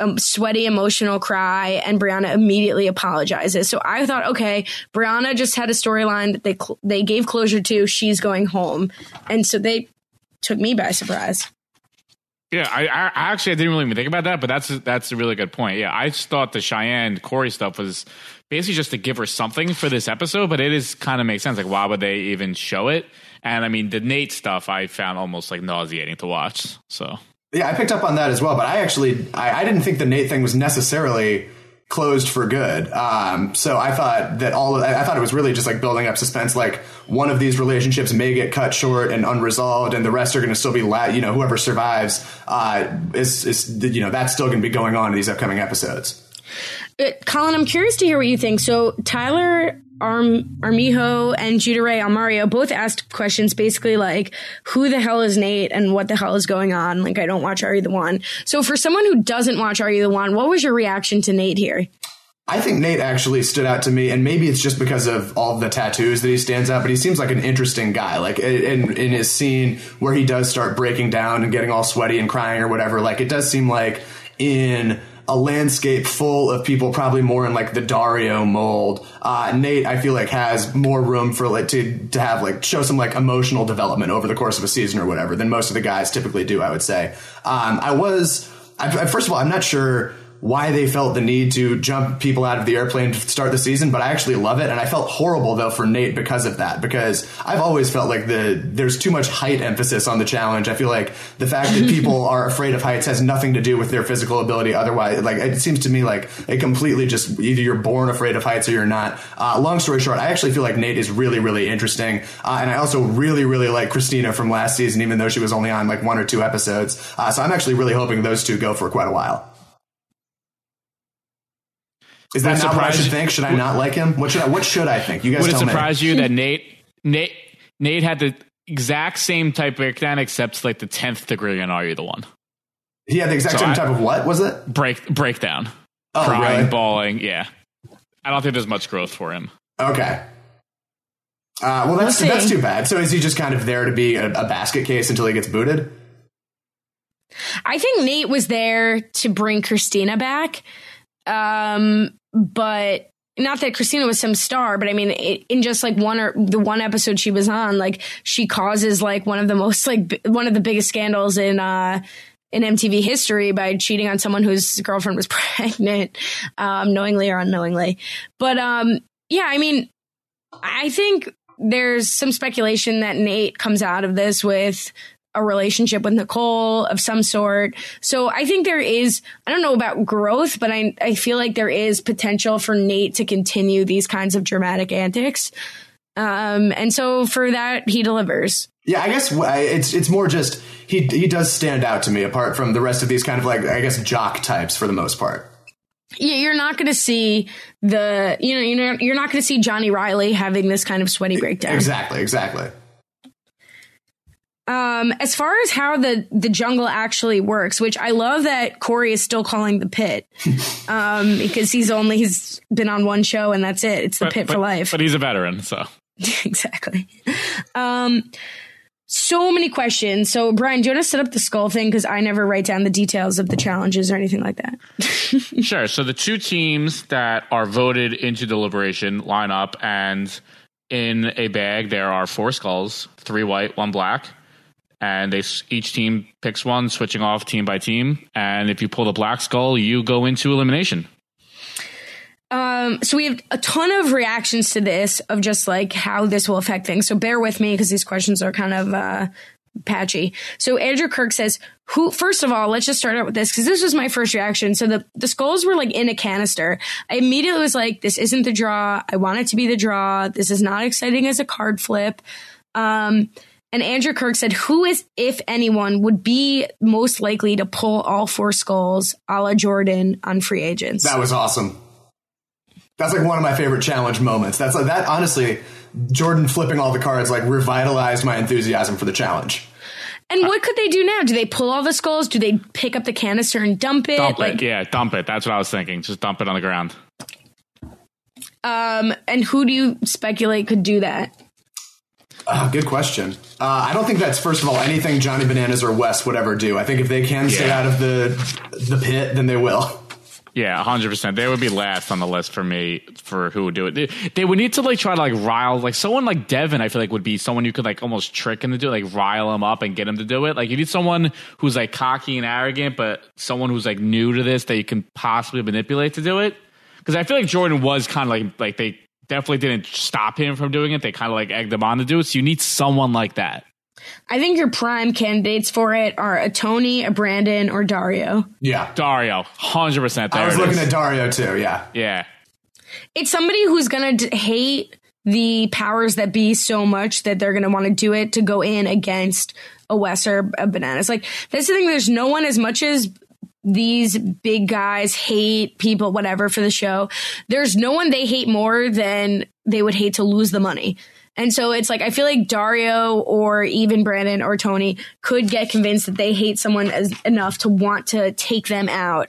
Um, sweaty emotional cry, and Brianna immediately apologizes. So I thought, okay, Brianna just had a storyline that they cl- they gave closure to. She's going home, and so they took me by surprise. Yeah, I, I I actually didn't really even think about that, but that's that's a really good point. Yeah, I just thought the Cheyenne Corey stuff was basically just to give her something for this episode, but it is kind of makes sense. Like, why would they even show it? And I mean, the Nate stuff I found almost like nauseating to watch. So Yeah, I picked up on that as well, but I actually I, I didn't think the Nate thing was necessarily closed for good. Um, so I thought that all of, I thought it was really just like building up suspense. Like one of these relationships may get cut short and unresolved, and the rest are going to still be, la- you know, whoever survives uh, is, is you know that's still going to be going on in these upcoming episodes. Uh, Colin, I'm curious to hear what you think. So Tyler Arm, Armijo and Judah Ray Almario both asked questions basically like, who the hell is Nate and what the hell is going on? Like, I don't watch Are You the One. So for someone who doesn't watch Are You the One, what was your reaction to Nate here? I think Nate actually stood out to me, and maybe it's just because of all the tattoos that he stands out. But he seems like an interesting guy. Like in in his scene where he does start breaking down and getting all sweaty and crying or whatever, like it does seem like in a landscape full of people, probably more in like the Dario mold. Uh, Nate, I feel like has more room for like to to have like show some like emotional development over the course of a season or whatever than most of the guys typically do. I would say. Um, I was, I, first of all, I'm not sure why they felt the need to jump people out of the airplane to start the season, but I actually love it. And I felt horrible though for Nate because of that, because I've always felt like the, there's too much height emphasis on the challenge. I feel like the fact that people are afraid of heights has nothing to do with their physical ability. Otherwise, like it seems to me like it completely just either you're born afraid of heights or you're not. Uh, long story short, I actually feel like Nate is really, really interesting. Uh, and I also really, really like Christina from last season, even though she was only on like one or two episodes. Uh, so I'm actually really hoping those two go for quite a while. Is that not what I should think? Should I not like him? What should I, what should I think? You guys would it surprise me. you that Nate Nate Nate had the exact same type of breakdown, except like the tenth degree and Are You the One? He had the exact so same I, type of what was it? Break breakdown. Oh, crying, really? bawling. Yeah, I don't think there's much growth for him. Okay. Uh, well, that's we'll that's too bad. So is he just kind of there to be a, a basket case until he gets booted? I think Nate was there to bring Christina back. Um, but not that Christina was some star, but I mean, in just like one or the one episode she was on, like she causes like one of the most like one of the biggest scandals in uh in MTV history by cheating on someone whose girlfriend was pregnant, um, knowingly or unknowingly. But um, yeah, I mean, I think there's some speculation that Nate comes out of this with a relationship with Nicole of some sort. So I think there is, I don't know about growth, but I, I feel like there is potential for Nate to continue these kinds of dramatic antics. Um, and so for that, he delivers. Yeah, I guess it's it's more just he he does stand out to me apart from the rest of these kind of like I guess jock types for the most part. Yeah, you're not going to see the you know you know you're not going to see Johnny Reilly having this kind of sweaty breakdown. Exactly, exactly. Um, as far as how the the jungle actually works, which I love that Corey is still calling the pit, um, because he's only he's been on one show and that's it. It's the but, pit but, for life. But he's a veteran, so exactly. Um, so many questions. So Brian, do you want to set up the skull thing? Because I never write down the details of the challenges or anything like that. sure. So the two teams that are voted into deliberation line up, and in a bag there are four skulls, three white, one black and they each team picks one, switching off team by team. And if you pull the black skull, you go into elimination. Um, so we have a ton of reactions to this of just like how this will affect things. So bear with me because these questions are kind of uh, patchy. So Andrew Kirk says, "Who? First of all, let's just start out with this because this was my first reaction. So the the skulls were like in a canister. I immediately was like, this isn't the draw. I want it to be the draw. This is not exciting as a card flip." Um, and Andrew Kirk said, Who is, if anyone, would be most likely to pull all four skulls a la Jordan on free agents? That was awesome. That's like one of my favorite challenge moments. That's like that honestly, Jordan flipping all the cards like revitalized my enthusiasm for the challenge. And what could they do now? Do they pull all the skulls? Do they pick up the canister and dump it? Dump like, it, yeah, dump it. That's what I was thinking. Just dump it on the ground. Um, and who do you speculate could do that? Uh, good question. Uh, I don't think that's first of all anything Johnny Bananas or Wes would ever do. I think if they can stay out of the the pit, then they will. Yeah, hundred percent. They would be last on the list for me for who would do it. They, they, would need to like try to like rile like someone like Devin. I feel like would be someone you could like almost trick him to do it, like rile him up and get him to do it. Like you need someone who's like cocky and arrogant, but someone who's like new to this that you can possibly manipulate to do it. Because I feel like Jordan was kind of like like they definitely didn't stop him from doing it. They kind of like egged him on to do it. So you need someone like that. I think your prime candidates for it are a Tony, a Brandon, or Dario. Yeah. Dario, hundred percent. I was looking at Dario too. Yeah. Yeah. It's somebody who's gonna d- hate the powers that be so much that they're gonna want to do it to go in against a Wes or a Bananas. Like that's the thing. There's no one as much as these big guys hate people, whatever, for the show. There's no one they hate more than they would hate to lose the money. And so it's like I feel like Dario or even Brandon or Tony could get convinced that they hate someone as, enough to want to take them out.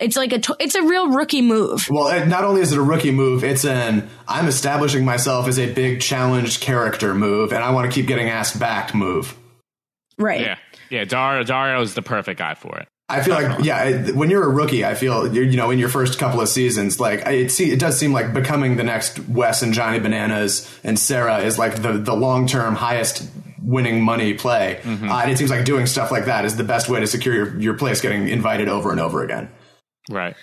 It's like a t- it's a real rookie move. Well, not only is it a rookie move, it's an I'm establishing myself as a big challenged character move, and I want to keep getting asked back move. Right. Yeah. Yeah. Dario Dario is the perfect guy for it. I feel like, yeah, when you're a rookie, I feel you know in your first couple of seasons, like it, see, it does seem like becoming the next Wes and Johnny Bananas and Sarah is like the the long term highest winning money play, Mm-hmm. uh, and it seems like doing stuff like that is the best way to secure your, your place, getting invited over and over again. Right.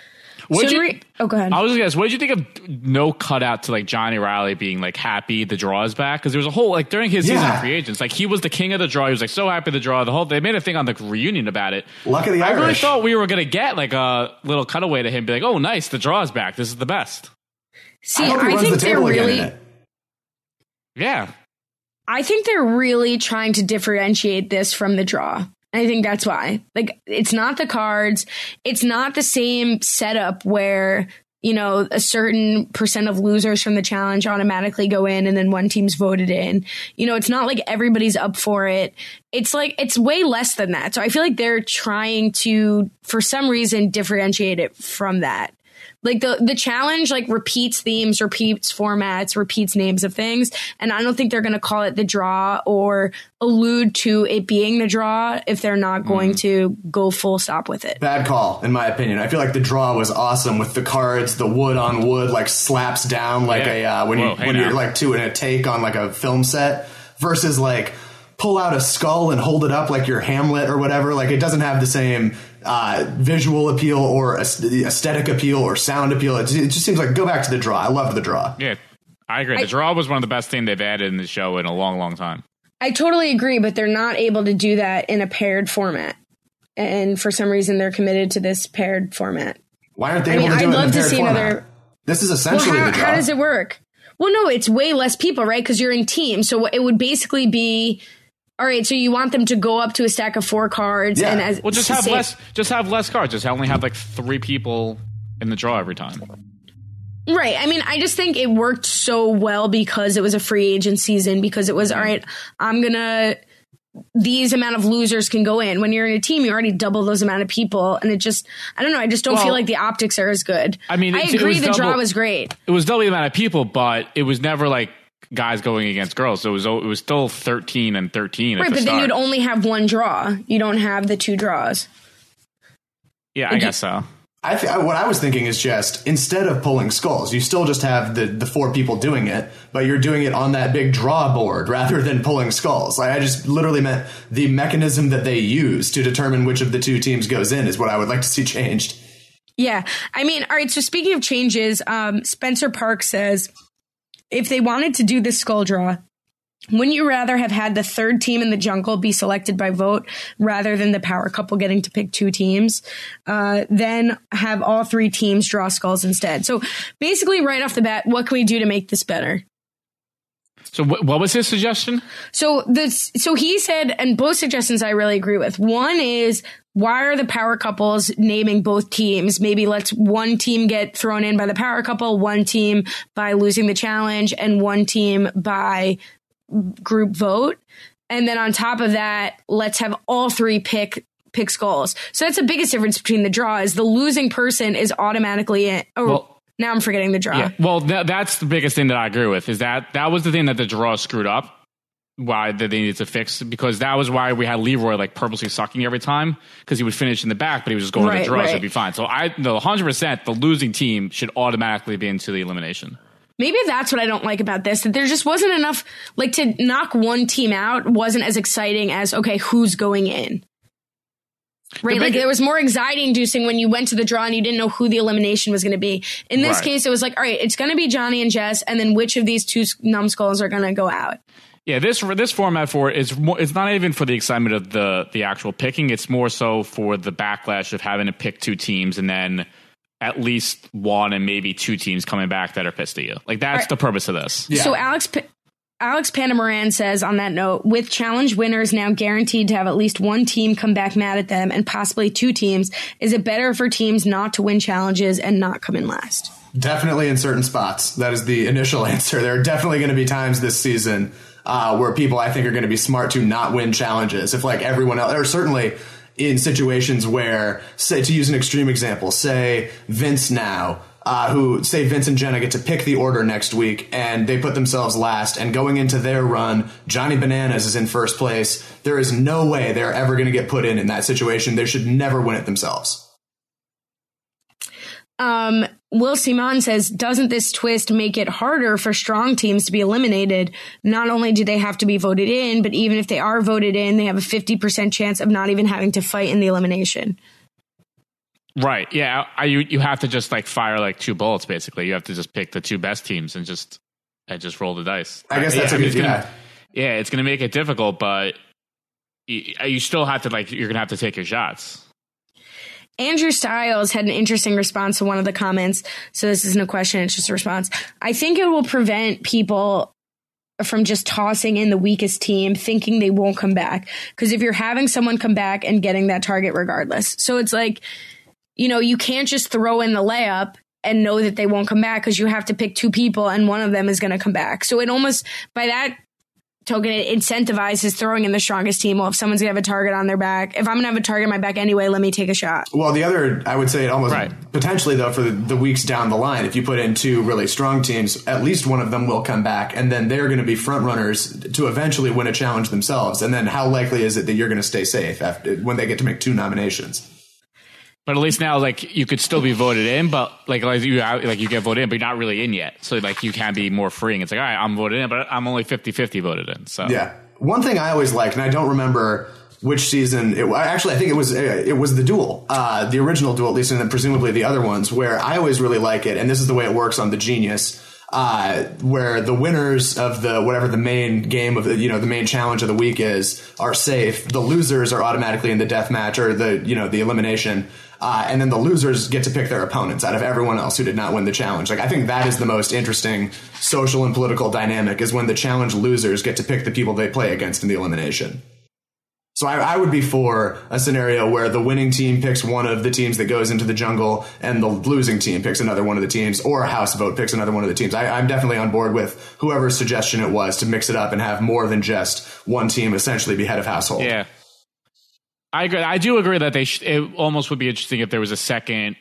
What So you? re- oh, go ahead. I was gonna ask, what did you think of no cutout to like Johnny Reilly being like happy the draw is back? Because there was a whole like during his season of free agents, like he was the king of the draw. He was like so happy the draw. The whole they made a thing on the reunion about it. Luck of the Irish. I really thought we were gonna get like a little cutaway to him, be like, "Oh, nice, the draw is back. This is the best." See, I I think the they're really. Yeah, I think they're really trying to differentiate this from the draw. I think that's why. Like, it's not the cards. It's not the same setup where, you know, a certain percent of losers from the challenge automatically go in and then one team's voted in. You know, it's not like everybody's up for it. It's like, it's way less than that. So I feel like they're trying to, for some reason, differentiate it from that like the the challenge like repeats themes repeats formats repeats names of things and i don't think they're going to call it the draw or allude to it being the draw if they're not going to go full stop with it Bad call, in my opinion. I feel like the draw was awesome with the cards, the wood on wood, like slaps down like Yeah. a uh, when Whoa, you when now. you're like doing a take on like a film set versus like pull out a skull and hold it up like your Hamlet or whatever. Like it doesn't have the same uh, visual appeal or aes- aesthetic appeal or sound appeal. It, it just seems like go back to the draw. I love the draw. yeah, I agree. I- the draw was one of the best things they've added in the show in a long, long time. i totally agree but they're not able to do that in a paired format and for some reason they're committed to this paired format Why aren't they I able mean, to do I'd it in love the to see format? another- This is well essentially how, the draw. how does it work well no it's way less people right because you're in teams so it would basically be all right so you want them to go up to a stack of four cards Yeah. and as Well, just have say- less. Just have less cards. Just only have like three people in the draw every time. Right. I mean, I just think it worked so well because it was a free agent season, because it was, mm-hmm. all right, I'm going to, these amount of losers can go in. When you're in a team, you already double those amount of people. And it just, I don't know, I just don't Well, feel like the optics are as good. I mean, I it- it agree was the draw was great. It was double the amount of people, but it was never like guys going against girls. So it was it was still thirteen and thirteen. at Right. the But then you'd only have one draw. You don't have the two draws. yeah, I guess so. I th- what I was thinking is just instead of pulling skulls, you still just have the, the four people doing it, but you're doing it on that big draw board rather than pulling skulls. Like I just literally meant the mechanism that they use to determine which of the two teams goes in is what I would like to see changed. Yeah. I mean, all right. So speaking of changes, um, Spencer Park says if they wanted to do the skull draw, wouldn't you rather have had the third team in the jungle be selected by vote rather than the power couple getting to pick two teams? Uh, then have all three teams draw skulls instead. So basically, right off the bat, what can we do to make this better? So wh- what was his suggestion? So this, so he said, and both suggestions I really agree with. One is why are the power couples naming both teams? Maybe let's one team get thrown in by the power couple, one team by losing the challenge, and one team by group vote. And then on top of that, let's have all three pick pick skulls. So that's the biggest difference between the draw is the losing person is automatically in. Oh, Well- now I'm forgetting the draw. Yeah. Well, th- that's the biggest thing that I agree with. Is that that was the thing that the draw screwed up. Why that they needed to fix because that was why we had Leroy like purposely sucking every time because he would finish in the back, but he was just going to the draw, so it'd be fine. So I no, hundred percent, the losing team should automatically be into the elimination. Maybe that's what I don't like about this. That there just wasn't enough, like to knock one team out wasn't as exciting as, okay, who's going in? Right. The like big- there was more anxiety inducing when you went to the draw and you didn't know who the elimination was going to be. In this Right. case, it was like, all right, it's going to be Johnny and Jess, and then which of these two numbskulls are going to go out? Yeah, this this format for it is more, it's not even for the excitement of the the actual picking. It's more so for the backlash of having to pick two teams and then at least one and maybe two teams coming back that are pissed at you. Like that's Right. the purpose of this. Yeah. So Alex Alex Panamaran says on that note, with challenge winners now guaranteed to have at least one team come back mad at them and possibly two teams, is it better for teams not to win challenges and not come in last? Definitely in certain spots. That is the initial answer. There are definitely going to be times this season uh, where people I think are going to be smart to not win challenges. If like everyone else, or certainly in situations where, say, to use an extreme example, say Vince now. Uh, who say Vince and Jenna get to pick the order next week and they put themselves last and going into their run, Johnny Bananas is in first place. There is no way they're ever going to get put in in that situation. They should never win it themselves. Um, Will Simon says, doesn't this twist make it harder for strong teams to be eliminated? Not only do they have to be voted in, but even if they are voted in, they have a 50% chance of not even having to fight in the elimination. Right. Yeah. I, you you have to just like fire like two bullets. Basically, you have to just pick the two best teams and just and just roll the dice. I guess that's yeah, a good, it's gonna, yeah. yeah, it's going to make it difficult, but you, you still have to like you're going to have to take your shots. Andrew Stiles had an interesting response to one of the comments. So this isn't a question, it's just a response. I think it will prevent people from just tossing in the weakest team thinking they won't come back. Because if you're having someone come back and getting that target regardless. So it's like, you know, you can't just throw in the layup and know that they won't come back because you have to pick two people and one of them is going to come back. So it almost, by that token, it incentivizes throwing in the strongest team. Well, if someone's going to have a target on their back, if I'm going to have a target on my back anyway, let me take a shot. Well, the other, I would say, it almost Right. potentially though for the, the weeks down the line, if you put in two really strong teams, at least one of them will come back, and then they're going to be front runners to eventually win a challenge themselves. And then, how likely is it that you're going to stay safe after when they get to make two nominations? But at least now, like you could still be voted in, but like like you like you get voted in, but you're not really in yet. So like you can be more freeing. It's like all right, I'm voted in, but I'm only 50-50 voted in. So Yeah. One thing I always liked, and I don't remember which season it actually I think it was uh, it was the duel, uh, the original duel at least, and then presumably the other ones where I always really like it, and this is the way it works on the Genius. Uh, where the winners of the whatever the main game of the you know the main challenge of the week is are safe. The losers are automatically in the death match or the you know the elimination. Uh, and then the losers get to pick their opponents out of everyone else who did not win the challenge. Like I think that is the most interesting social and political dynamic is when the challenge losers get to pick the people they play against in the elimination. So I, I would be for a scenario where the winning team picks one of the teams that goes into the jungle, and the losing team picks another one of the teams, or a house vote picks another one of the teams. I, I'm definitely on board with whoever's suggestion it was to mix it up and have more than just one team essentially be head of household. yeah. I agree. I do agree that they sh- it almost would be interesting if there was a second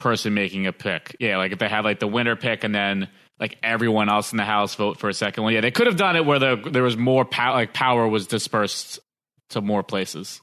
person making a pick. Yeah, like if they had like the winner pick and then like everyone else in the house vote for a second one. Yeah, they could have done it where the, there was more power, like power was dispersed to more places.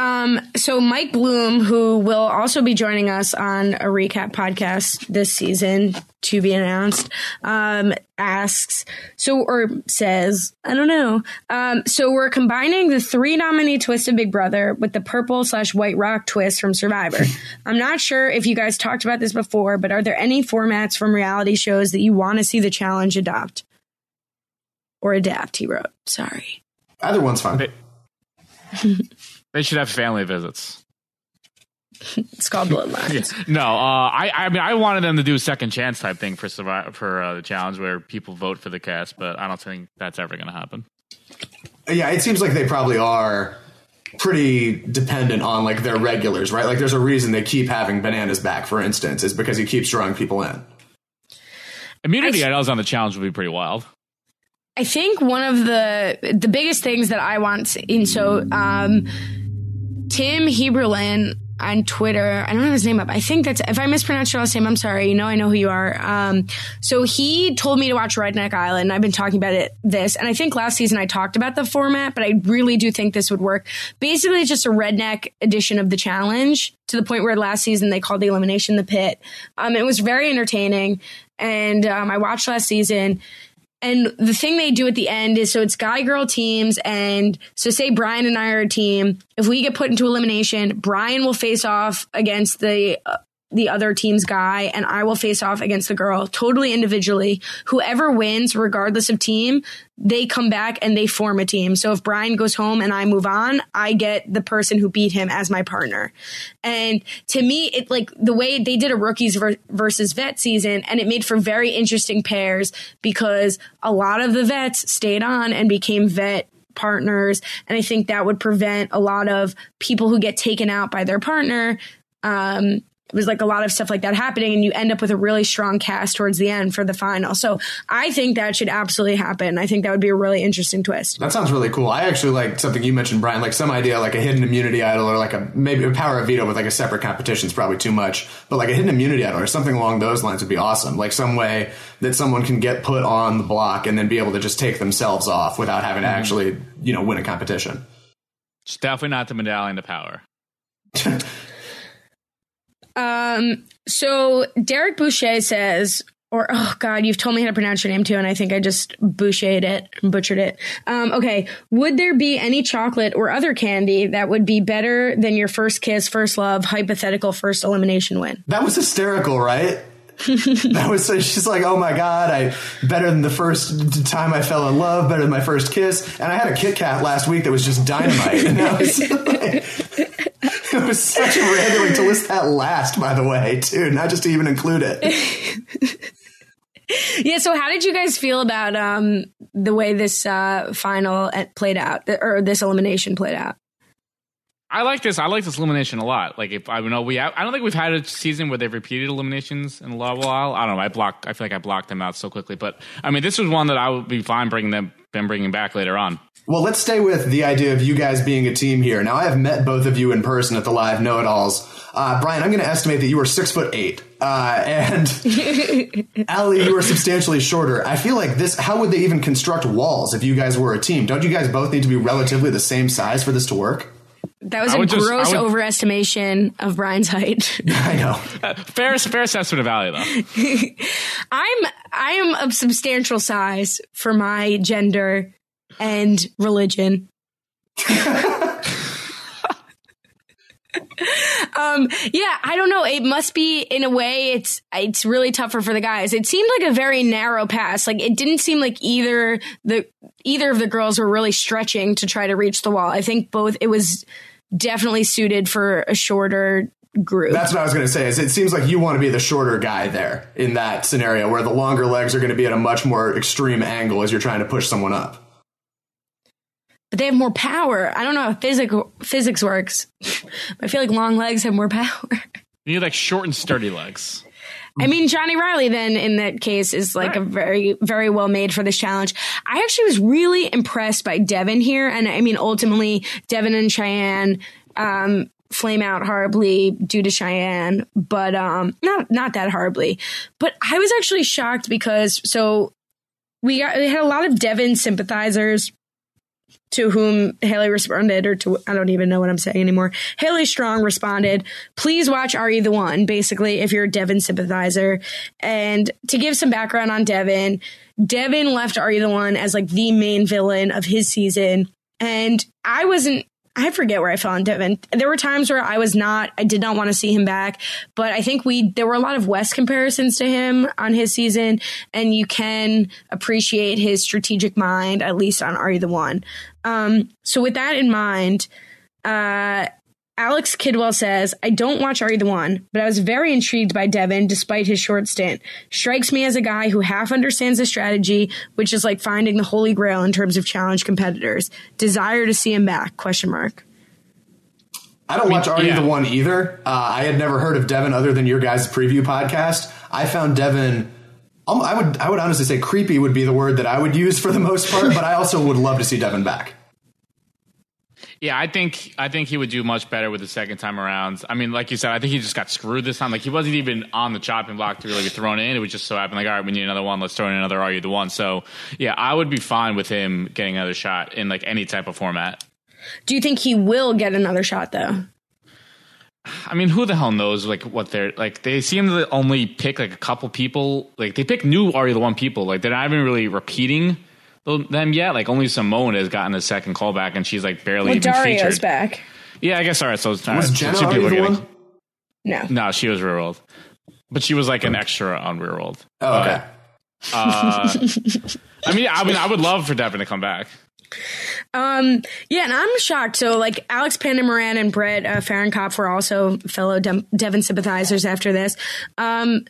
Um, so Mike Bloom, who will also be joining us on a recap podcast this season to be announced, um, asks, so, or says, I don't know. Um, so we're combining the three nominee twist of Big Brother with the purple slash white rock twist from Survivor. I'm not sure if you guys talked about this before, but are there any formats from reality shows that you want to see the challenge adopt? Or adapt, he wrote. Sorry. Either one's fine. They- They should have family visits. It's called Bloodlines. No, uh, I, I mean, I wanted them to do a second chance type thing for survive for uh, the challenge where people vote for the cast, but I don't think that's ever going to happen. Yeah, it seems like they probably are pretty dependent on like their regulars, right? Like there's a reason they keep having bananas back, for instance, is because he keeps drawing people in. Immunity idols on the challenge would be pretty wild. I think one of the the biggest things that I want in so um Tim Heberlin on Twitter, I don't have his name up. I think that's if I mispronounce your last name, I'm sorry. You know I know who you are. Um so he told me to watch Redneck Island. I've been talking about it this and I think last season I talked about the format, but I really do think this would work. Basically it's just a redneck edition of the challenge to the point where last season they called the elimination the pit. Um it was very entertaining and um I watched last season and the thing they do at the end is so it's guy girl teams. And so, say Brian and I are a team. If we get put into elimination, Brian will face off against the uh, the other team's guy and I will face off against the girl totally individually. Whoever wins, regardless of team, they come back and they form a team. So if Brian goes home and I move on, I get the person who beat him as my partner. And to me, it like the way they did a rookies ver- versus vet season and it made for very interesting pairs because a lot of the vets stayed on and became vet partners. And I think that would prevent a lot of people who get taken out by their partner um, it was like a lot of stuff like that happening and you end up with a really strong cast towards the end for the final. So I think that should absolutely happen. I think that would be a really interesting twist. That sounds really cool. I actually like something you mentioned, Brian, like some idea like a hidden immunity idol or like a maybe a power of veto with like a separate competition is probably too much. But like a hidden immunity idol or something along those lines would be awesome. Like some way that someone can get put on the block and then be able to just take themselves off without having to mm-hmm. actually, you know, win a competition. It's definitely not the medallion to power. Um, so Derek Boucher says, or oh god, you've told me how to pronounce your name too, and I think I just bouchered it, butchered it. Um, okay, would there be any chocolate or other candy that would be better than your first kiss, first love, hypothetical first elimination win? That was hysterical, right? that was so she's like, oh my god, I better than the first time I fell in love, better than my first kiss, and I had a Kit Kat last week that was just dynamite, and that was like, it was such a random to list that last, by the way, too, not just to even include it. yeah. So, how did you guys feel about um, the way this uh, final played out, or this elimination played out? I like this. I like this elimination a lot. Like if I know we, I don't think we've had a season where they've repeated eliminations in a lot while. I don't know. I block. I feel like I blocked them out so quickly. But I mean, this was one that I would be fine bringing them, them bringing back later on. Well, let's stay with the idea of you guys being a team here. Now, I have met both of you in person at the live Know It Alls. Uh, Brian, I'm going to estimate that you are six foot eight, uh, and Ali, you are substantially shorter. I feel like this. How would they even construct walls if you guys were a team? Don't you guys both need to be relatively the same size for this to work? That was a gross would, overestimation of Brian's height. I know. Uh, fair, fair assessment of value, though. I'm I am of substantial size for my gender and religion. um yeah i don't know it must be in a way it's it's really tougher for the guys it seemed like a very narrow pass like it didn't seem like either the either of the girls were really stretching to try to reach the wall i think both it was definitely suited for a shorter group. That's what I was going to say. Is it seems like you want to be the shorter guy there in that scenario where the longer legs are going to be at a much more extreme angle as you're trying to push someone up. But they have more power. I don't know how physics physics works. I feel like long legs have more power. You need like short and sturdy legs. I mean, Johnny Reilly then in that case is like right. a very, very well made for this challenge. I actually was really impressed by Devin here. And I mean, ultimately, Devin and Cheyenne, um, flame out horribly due to Cheyenne, but, um, not, not that horribly. But I was actually shocked because, so we got, we had a lot of Devin sympathizers to whom Haley responded, or to, I don't even know what I'm saying anymore. Haley Strong responded, please watch Are You the One? Basically, if you're a Devin sympathizer. And to give some background on Devin, Devin left Are You the One as like the main villain of his season. And I wasn't I forget where I fell on Devin. There were times where I was not, I did not want to see him back, but I think we, there were a lot of Wes comparisons to him on his season, and you can appreciate his strategic mind, at least on Are You the One? Um, so with that in mind, uh, Alex Kidwell says, I don't watch Are You the One, but I was very intrigued by Devin despite his short stint. Strikes me as a guy who half understands the strategy, which is like finding the holy grail in terms of challenge competitors. Desire to see him back, question mark. I don't I mean, watch Are You the One either. Uh, I had never heard of Devin other than your guys' preview podcast. I found Devin um, I would I would honestly say creepy would be the word that I would use for the most part, but I also would love to see Devin back. Yeah, I think I think he would do much better with the second time around. I mean, like you said, I think he just got screwed this time. Like he wasn't even on the chopping block to really be thrown in. It was just so happened like, all right, we need another one. Let's throw in another. Are you the one? So yeah, I would be fine with him getting another shot in like any type of format. Do you think he will get another shot though? I mean, who the hell knows? Like what they're like? They seem to only pick like a couple people. Like they pick new Are you the one people. Like they're not even really repeating them yet. Like only Simone has gotten a second callback, and she's like barely well, even Dario's featured. back. Yeah, I guess. All right, so it's was Jenna Are you the one? No. No, she was Real World, but she was like an extra on Real World. Oh, okay. Uh, I mean, I mean, I would love for Devin to come back. Um, yeah, and I'm shocked. So, like, Alex Pandamoran and Brett uh, Fahrenkopf were also fellow De- Devin sympathizers after this. Um,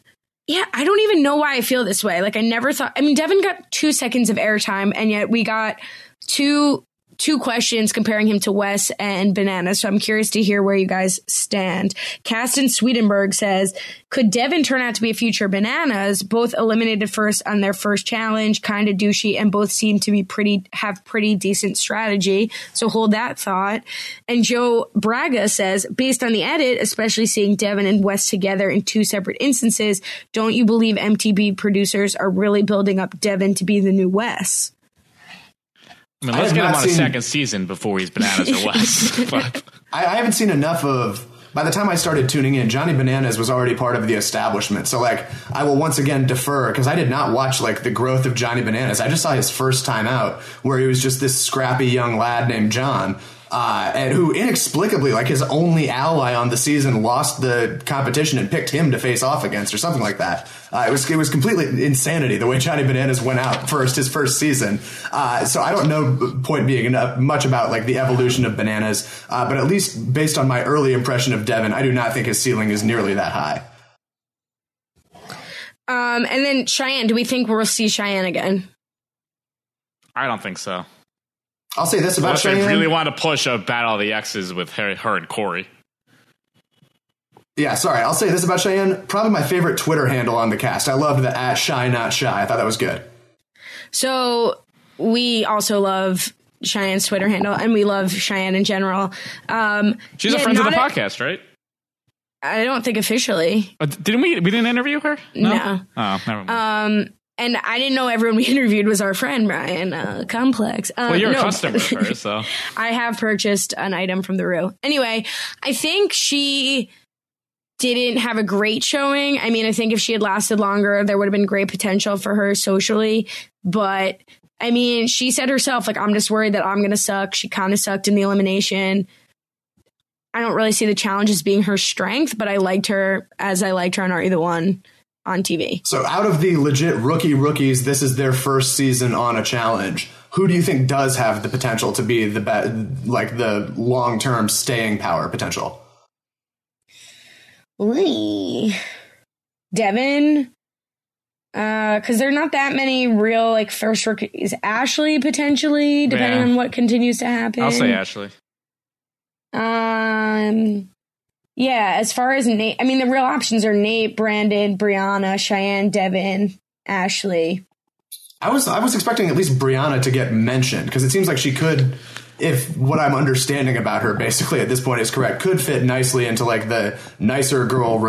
yeah, I don't even know why I feel this way. Like, I never thought. I mean, Devin got two seconds of airtime, and yet we got two two questions comparing him to Wes and Banana. So I'm curious to hear where you guys stand. Caston Swedenberg says, could Devin turn out to be a future Bananas? Both eliminated first on their first challenge, kind of douchey, and both seem to be pretty, have pretty decent strategy. So hold that thought. And Joe Braga says, based on the edit, especially seeing Devin and Wes together in two separate instances, don't you believe MTV producers are really building up Devin to be the new Wes? I mean, let's I get him on seen- a second season before he's bananas or Wes. but I, I haven't seen enough of. By the time I started tuning in, Johnny Bananas was already part of the establishment. So, like, I will once again defer because I did not watch like the growth of Johnny Bananas. I just saw his first time out, where he was just this scrappy young lad named John, uh, and who inexplicably, like, his only ally on the season lost the competition and picked him to face off against, or something like that. Uh, it was it was completely insanity the way Johnny Bananas went out first his first season. Uh, so I don't know. Point being enough, much about like the evolution of Bananas, uh, but at least based on my early impression of Devin, I do not think his ceiling is nearly that high. Um, and then Cheyenne, do we think we'll see Cheyenne again? I don't think so. I'll say this about Unless they Cheyenne. really want to push a battle of the Exes with her, her and Corey. yeah, sorry. I'll say this about Cheyenne. Probably my favorite Twitter handle on the cast. I loved the at shy not shy. I thought that was good. So we also love Cheyenne's Twitter handle, and we love Cheyenne in general. Um, She's a friend of the a- podcast, right? I don't think officially. Uh, didn't we? We didn't interview her. No. Oh, never mind. Um, and I didn't know everyone we interviewed was our friend Brian uh, Complex. Uh, well, you're no, a customer of hers, so I have purchased an item from the Rue. Anyway, I think she didn't have a great showing. I mean, I think if she had lasted longer, there would have been great potential for her socially. But I mean, she said herself, like, I'm just worried that I'm going to suck. She kind of sucked in the elimination. I don't really see the challenge as being her strength, but I liked her as I liked her on Are You the One on TV. So, out of the legit rookie rookies, this is their first season on a challenge. Who do you think does have the potential to be the be- like the long term staying power potential? Lee. Devin. Uh, cause there are not that many real like first rookies. Ashley potentially, depending Yeah. on what continues to happen. I'll say Ashley. Um, yeah. As far as Nate, I mean, the real options are Nate, Brandon, Brianna, Cheyenne, Devin, Ashley. I was I was expecting at least Brianna to get mentioned because it seems like she could, if what I'm understanding about her basically at this point is correct, could fit nicely into like the nicer girl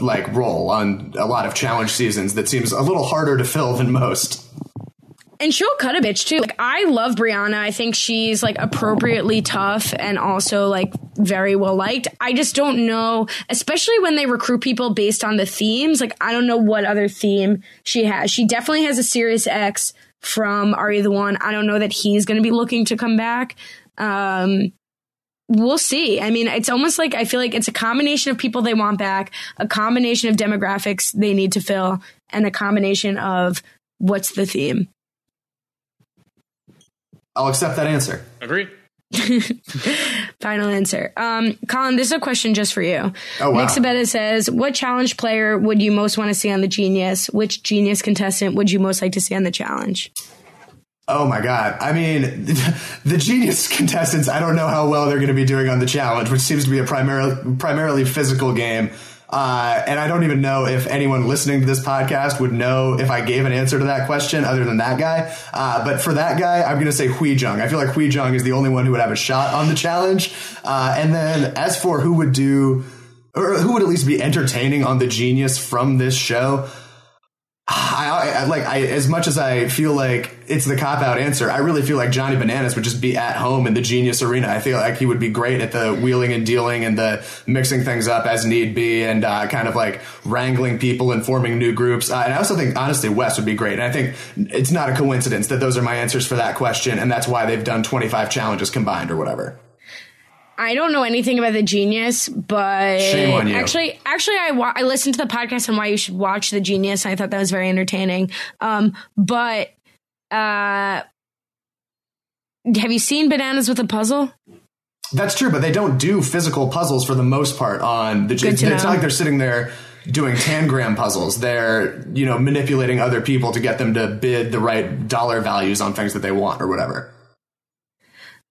like role on a lot of challenge seasons. That seems a little harder to fill than most. And she'll cut a bitch too. Like I love Brianna. I think she's like appropriately tough and also like very well liked. I just don't know, especially when they recruit people based on the themes. Like I don't know what other theme she has. She definitely has a Serious X from Are You the One. I don't know that he's going to be looking to come back. Um, we'll see. I mean, it's almost like I feel like it's a combination of people they want back, a combination of demographics they need to fill, and a combination of what's the theme. I'll accept that answer. Agree. Final answer. Um, Colin, this is a question just for you. Oh, wow. Nick Sabetta says, What challenge player would you most want to see on the Genius? Which Genius contestant would you most like to see on the challenge? Oh my god! I mean, the genius contestants. I don't know how well they're going to be doing on the challenge, which seems to be a primarily primarily physical game. Uh, and I don't even know if anyone listening to this podcast would know if I gave an answer to that question other than that guy. Uh, but for that guy, I'm going to say Hui Jung. I feel like Hui Jung is the only one who would have a shot on the challenge. Uh, and then as for who would do, or who would at least be entertaining on the genius from this show, I, like I as much as I feel like it's the cop out answer. I really feel like Johnny Bananas would just be at home in the genius arena. I feel like he would be great at the wheeling and dealing and the mixing things up as need be and uh, kind of like wrangling people and forming new groups. Uh, and I also think honestly Wes would be great. And I think it's not a coincidence that those are my answers for that question, and that's why they've done twenty five challenges combined or whatever. I don't know anything about the Genius, but Shame on you. actually, actually, I wa- I listened to the podcast on why you should watch the Genius. And I thought that was very entertaining. Um, but uh, have you seen Bananas with a Puzzle? That's true, but they don't do physical puzzles for the most part on the. Good It's, to it's know. not like they're sitting there doing tangram puzzles. They're you know manipulating other people to get them to bid the right dollar values on things that they want or whatever.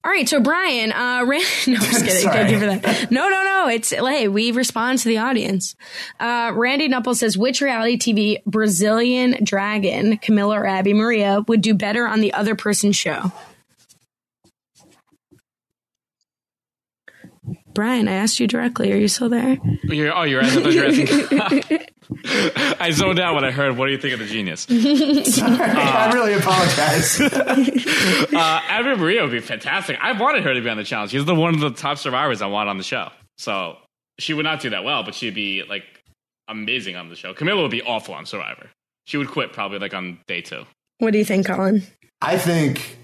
All right, so Brian, uh, Ran- no, I'm just kidding. Thank you for that. No, no, no. It's hey, we respond to the audience. Uh, Randy Knuppel says, which reality TV Brazilian dragon, Camila or Abi-Maria, would do better on the other person's show? Brian, I asked you directly. Are you still there? You're, oh, you're asking. I thought you were asking. I zoned out when I heard. What do you think of the genius? I really apologize. Uh, Abi-Maria would be fantastic. I wanted her to be on the challenge. She's the one of the top survivors I want on the show. So she would not do that well, but she'd be like amazing on the show. Camila would be awful on Survivor. She would quit probably like on day two. What do you think, Colin? I think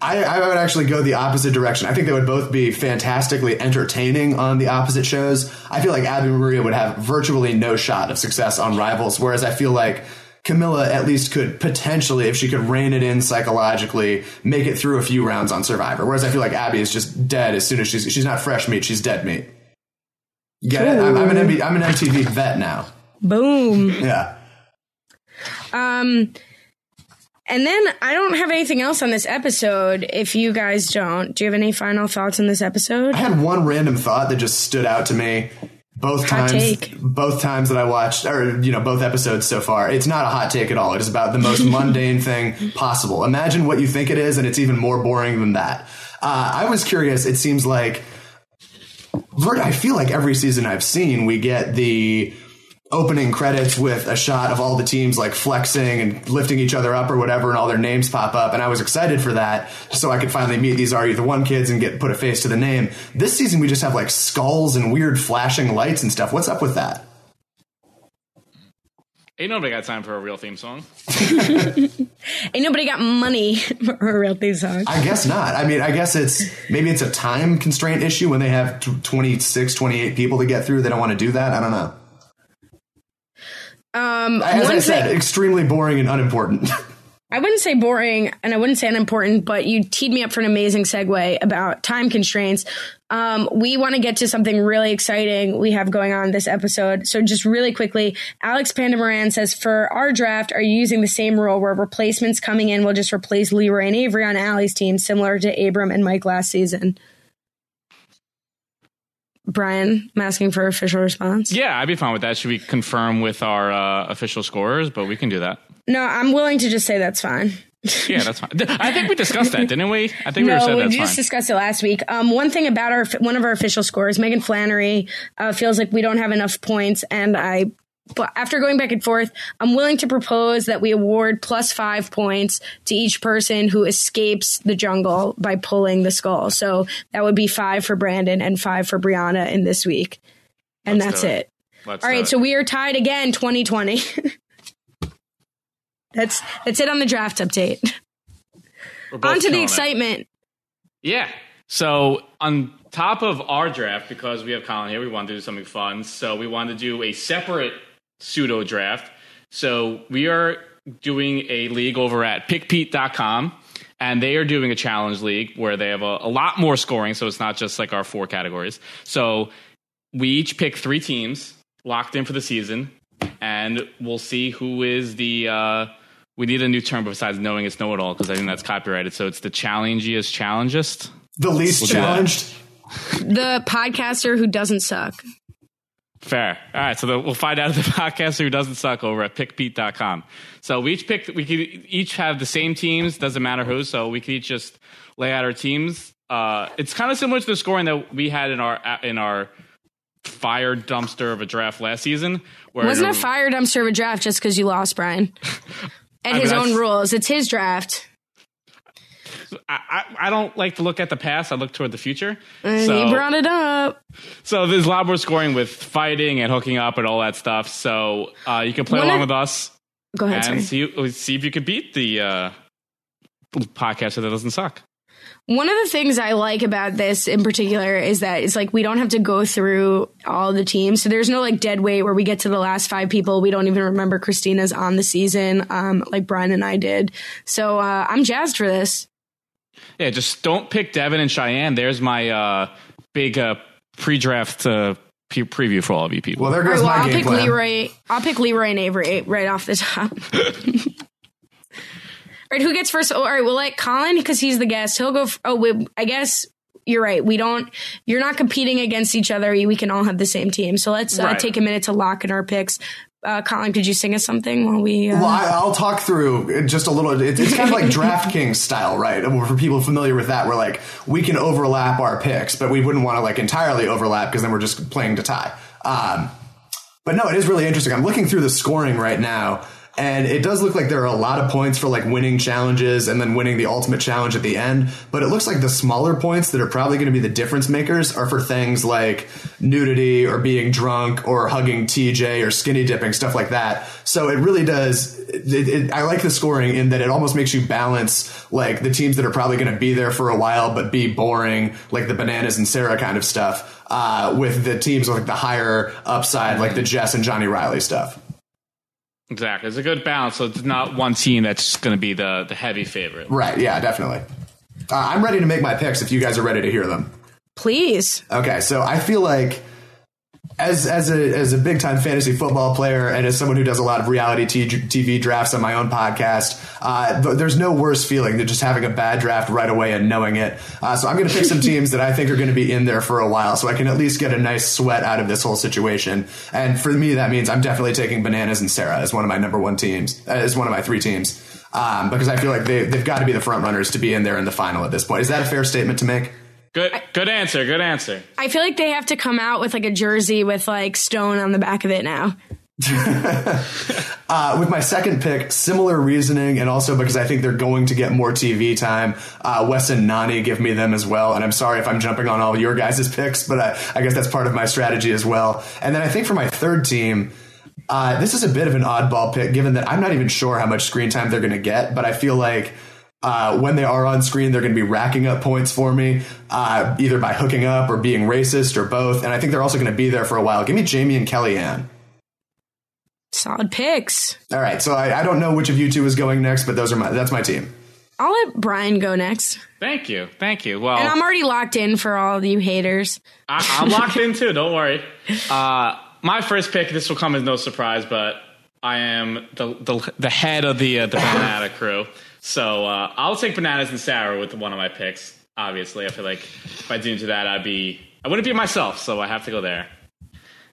I, I would actually go the opposite direction. I think they would both be fantastically entertaining on the opposite shows. I feel like Abi-Maria would have virtually no shot of success on Rivals, whereas I feel like Camila at least could potentially, if she could rein it in psychologically, make it through a few rounds on Survivor. Whereas I feel like Abi is just dead as soon as she's she's not fresh meat, she's dead meat. Get it? I'm, I'm an MB, I'm an MTV vet now. Boom. Yeah. Um, and then I don't have anything else on this episode. If you guys don't, do you have any final thoughts on this episode? I had one random thought that just stood out to me both Hot times take. both times that I watched or you know both episodes so far. It's not a hot take at all. It is about the most mundane thing possible. Imagine what you think it is and it's even more boring than that. Uh, I was curious. It seems like I feel like every season I've seen we get the opening credits with a shot of all the teams like flexing and lifting each other up or whatever and all their names pop up and I was excited for that so I could finally meet these Are You the One kids and get put a face to the name. This season we just have like skulls and weird flashing lights and stuff. What's up with that? Ain't nobody got time for a real theme song. Ain't nobody got money for a real theme song. I guess not. I mean, I guess it's maybe it's a time constraint issue when they have t- 26, 28 people to get through. They don't want to do that. I don't know. Um, As one I said, thing- extremely boring and unimportant. I wouldn't say boring and I wouldn't say unimportant, but you teed me up for an amazing segue about time constraints. Um, we want to get to something really exciting we have going on this episode. So just really quickly, Alex Pandamoran says for our draft, are you using the same rule where replacements coming in will just replace Leroy and Avery on Allie's team, similar to Abram and Mike last season? Brian, I'm asking for official response. Yeah, I'd be fine with that. Should we confirm with our uh, official scorers? But we can do that. No, I'm willing to just say that's fine. Yeah, that's fine. I think we discussed that, didn't we? I think we No, said we that's just fine. discussed it last week. Um, one thing about our one of our official scores, Megan Flannery uh, feels like we don't have enough points, and I. But after going back and forth, I'm willing to propose that we award plus five points to each person who escapes the jungle by pulling the skull. So that would be five for Brandon and five for Brianna in this week, and Let's that's it. it. All right, it. so we are tied again, 2020. that's that's it on the draft update. On to the killing it. excitement. Yeah. So on top of our draft, because we have Colin here, we wanted to do something fun. So we wanted to do a separate pseudo draft. So we are doing a league over at pickpete.com. And they are doing a challenge league where they have a, a lot more scoring. So it's not just like our four categories. So we each pick three teams locked in for the season. And we'll see who is the. Uh, we need a new term besides knowing it's know it all because I think that's copyrighted. So it's the challengiest challengest. the least We'll challenged. The podcaster who doesn't suck. Fair. All right. So the, we'll find out if the podcaster who doesn't suck over at pickpete.com. So we each pick, we could each have the same teams, doesn't matter who. So we could each just lay out our teams. Uh, it's kind of similar to the scoring that we had in our, in our fire dumpster of a draft last season. Where Wasn't a fire dumpster of a draft just because you lost, Brian? And I his own rules. It's his draft. I, I, I don't like to look at the past. I look toward the future. And so, he brought it up. so there's a lot more scoring with fighting and hooking up and all that stuff. So uh, you can play One along of- with us. Go ahead, sorry. and see see if you could beat the uh, podcaster that doesn't suck. One of the things I like about this in particular is that it's like we don't have to go through all the teams. So there's no like dead weight where we get to the last five people. We don't even remember Christina's on the season, um, like Brian and I did. So uh, I'm jazzed for this. Yeah, just don't pick Devin and Cheyenne. There's my uh, big uh, pre-draft uh, pre- preview for all of you people. Well, there All right, goes well, my I'll game pick plan. Leroy. I'll pick Leroy and Avery right off the top. all right, who gets first? Oh, all right, we'll let Colin because he's the guest. He'll go. F- oh, we, I guess you're right. We don't. You're not competing against each other. We can all have the same team. So let's uh, Right. take a minute to lock in our picks. Uh, Colin, could you sing us something while we? Uh, Well, I, I'll talk through just a little. It's, it's kind of like DraftKings style, right? For people familiar with that, we're like we can overlap our picks, but we wouldn't want to like entirely overlap because then we're just playing to tie. Um, but no, it is really interesting. I'm looking through the scoring right now, and it does look like there are a lot of points for like winning challenges and then winning the ultimate challenge at the end. But it looks like the smaller points that are probably going to be the difference makers are for things like nudity or being drunk or hugging TJ or skinny dipping, stuff like that. So it really does. It, it, I like the scoring in that it almost makes you balance like the teams that are probably going to be there for a while but be boring, like the bananas and Sarah kind of stuff, uh, with the teams with like the higher upside, like the Jess and Johnny Reilly stuff. Exactly. It's a good balance. So it's not one team that's going to be the, the heavy favorite. Right. Yeah, definitely. Uh, I'm ready to make my picks if you guys are ready to hear them. please. Okay, so I feel like as as a as a big time fantasy football player and as someone who does a lot of reality TV drafts on my own podcast, uh, th- there's no worse feeling than just having a bad draft right away and knowing it. Uh, so I'm going to pick some teams that I think are going to be in there for a while, so I can at least get a nice sweat out of this whole situation. And for me, that means I'm definitely taking Bananas and Sarah as one of my number one teams, uh, as one of my three teams. Um, because I feel like they, they've got to be the front runners to be in there in the final at this point. Is that a fair statement to make? Good, good answer. Good answer. I feel like they have to come out with like a jersey with like stone on the back of it now. Uh, with my second pick, similar reasoning, and also because I think they're going to get more TV time. Uh, Wes and Nany give me them as well, and I'm sorry if I'm jumping on all your guys' picks, but I, I guess that's part of my strategy as well. And then I think for my third team, uh, this is a bit of an oddball pick, given that I'm not even sure how much screen time they're going to get, but I feel like. Uh, when they are on screen, they're going to be racking up points for me, uh, either by hooking up or being racist or both. And I think they're also going to be there for a while. Give me Jamie and Kellyanne. Solid picks. All right, so I, I don't know which of you two is going next, but those are my that's my team. I'll let Brian go next. Thank you. Thank you. Well, And I'm already locked in for all of you haters. I, I'm locked in too. Don't worry. Uh, my first pick. This will come as no surprise, but I am the the, the head of the uh, the banana crew. So uh, I'll take bananas and Sarah with one of my picks. Obviously, I feel like if I didn't do that, I'd be I wouldn't be myself. So I have to go there.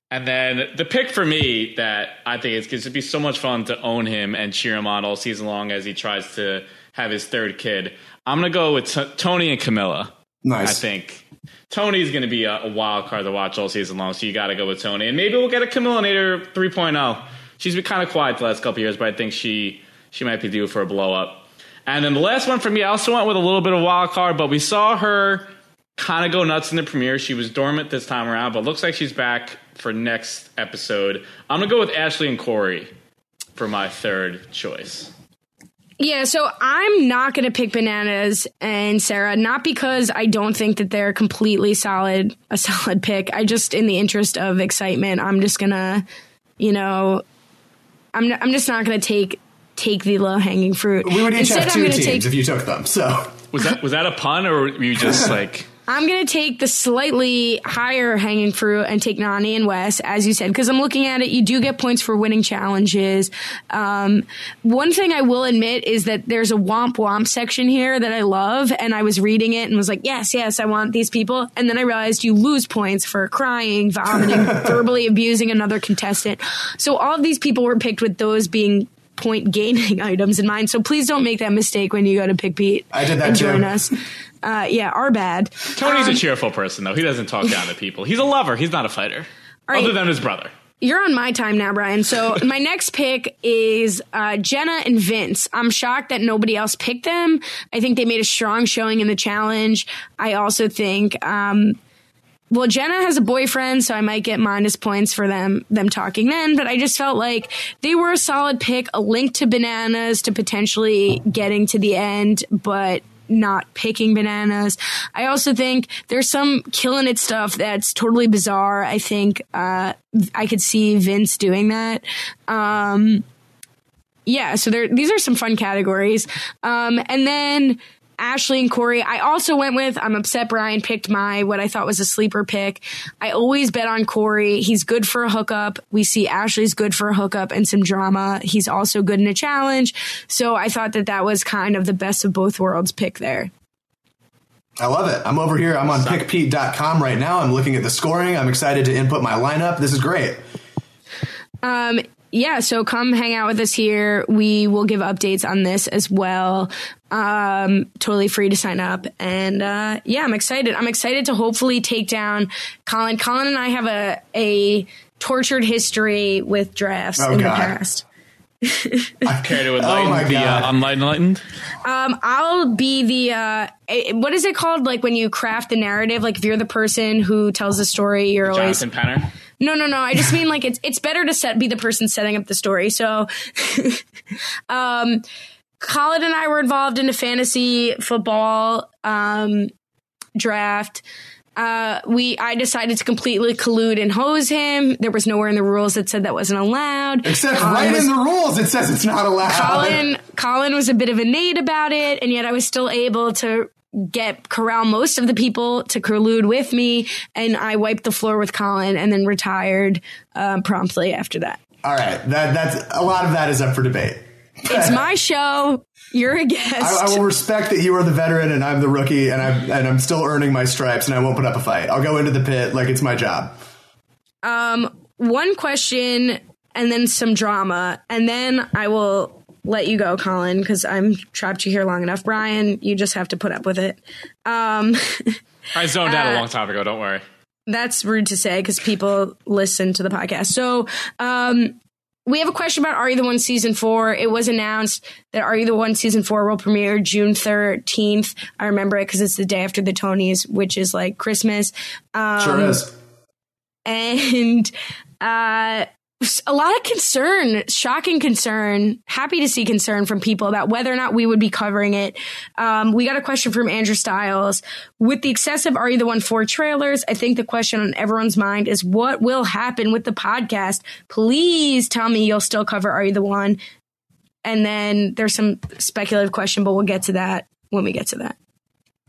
And then the pick for me that I think is going to be so much fun to own him and cheer him on all season long as he tries to have his third kid. I'm going to go with T- Tony and Camila. Nice. I think Tony's going to be a, a wild card to watch all season long, so you got to go with Tony. And maybe we'll get a Camila Nader 3.0. She's been kind of quiet the last couple years, but I think she she might be due for a blow up. And then the last one for me, I also went with a little bit of wild card, but we saw her kind of go nuts in the premiere. She was dormant this time around, but looks like she's back for next episode. I'm gonna go with Ashley and Corey for my third choice. Yeah, so I'm not going to pick bananas and Sarah, not because I don't think that they're completely solid, a solid pick. I just, in the interest of excitement, I'm just gonna, you know, I'm I'm just not going to take take the low hanging fruit. We would each Instead, have two teams take if you took them. So Was that was that a pun or were you just like? I'm going to take the slightly higher hanging fruit and take Nany and Wes, as you said, because I'm looking at it. You do get points for winning challenges. Um, one thing I will admit is that there's a womp womp section here that I love, and I was reading it and was like, yes, yes, I want these people. And then I realized you lose points for crying, vomiting, verbally abusing another contestant. So all of these people were picked with those being point gaining items in mind. So please don't make that mistake when you go to pick Pete I did that and too. join us. Uh, yeah, our bad. Tony's Um, a cheerful person though. He doesn't talk down to people. He's a lover. He's not a fighter. right. Other than his brother. You're on my time now, Brian. So my next pick is uh, Jenna and Vince. I'm shocked that nobody else picked them. I think they made a strong showing in the challenge. I also think, um, well, Jenna has a boyfriend, so I might get minus points for them them talking then. But I just felt like they were a solid pick, a link to bananas to potentially getting to the end, but not picking bananas. I also think there's some killing it stuff that's totally bizarre. I think uh, I could see Vince doing that. Um, yeah, so there these are some fun categories. Um, and then Ashley and Corey. I also went with, I'm upset Brian picked my, what I thought was a sleeper pick. I always bet on Corey. He's good for a hookup. We see Ashley's good for a hookup and some drama. He's also good in a challenge. So I thought that that was kind of the best of both worlds pick there. I love it. I'm over here. I'm on pickpete.com right now. I'm looking at the scoring. I'm excited to input my lineup. This is great. Um, yeah, so come hang out with us here. We will give updates on this as well. Um, totally free to sign up. And uh, yeah, I'm excited. I'm excited to hopefully take down Colin. Colin and I have a a tortured history with drafts Oh, in God. the past. Care to enlighten my the God. uh, unenlightened? Um, I'll be the uh, eh, what is it called? Like when you craft the narrative. Like if you're the person who tells the story, you're always Jonathan Penner. No, no, no. I just mean like it's it's better to set be the person setting up the story. So, um, Colin and I were involved in a fantasy football um, draft. Uh, we I decided to completely collude and hose him. There was nowhere in the rules that said that wasn't allowed. Except Colin right was- in the rules, it says it's not allowed. Colin Colin was a bit of a Nate about it, and yet I was still able to get corral most of the people to collude with me, and I wiped the floor with Colin, and then retired um, promptly after that. All right, that that's a lot of that is up for debate. It's my show. You're a guest. I, I will respect that you are the veteran and I'm the rookie, and I'm and I'm still earning my stripes, and I won't put up a fight. I'll go into the pit like it's my job. um, one question, and then some drama, and then I will let you go, Colin, because I'm trapped you here long enough. Brian, you just have to put up with it. Um, I zoned out a Uh, long time ago. Don't worry. that's rude to say because people listen to the podcast. So, um, we have a question about Are You the One season four. It was announced that Are You the One season four will premiere June 13th. I remember it because it's the day after the Tonys, which is like Christmas. Um, Sure is. and uh, a lot of concern, shocking concern, happy to see concern from people about whether or not we would be covering it. Um, we got a question from Andrew Stiles. With the excessive Are You the One for trailers, I think the question on everyone's mind is what will happen with the podcast? Please tell me you'll still cover Are You the One? And then there's some speculative question, but we'll get to that when we get to that.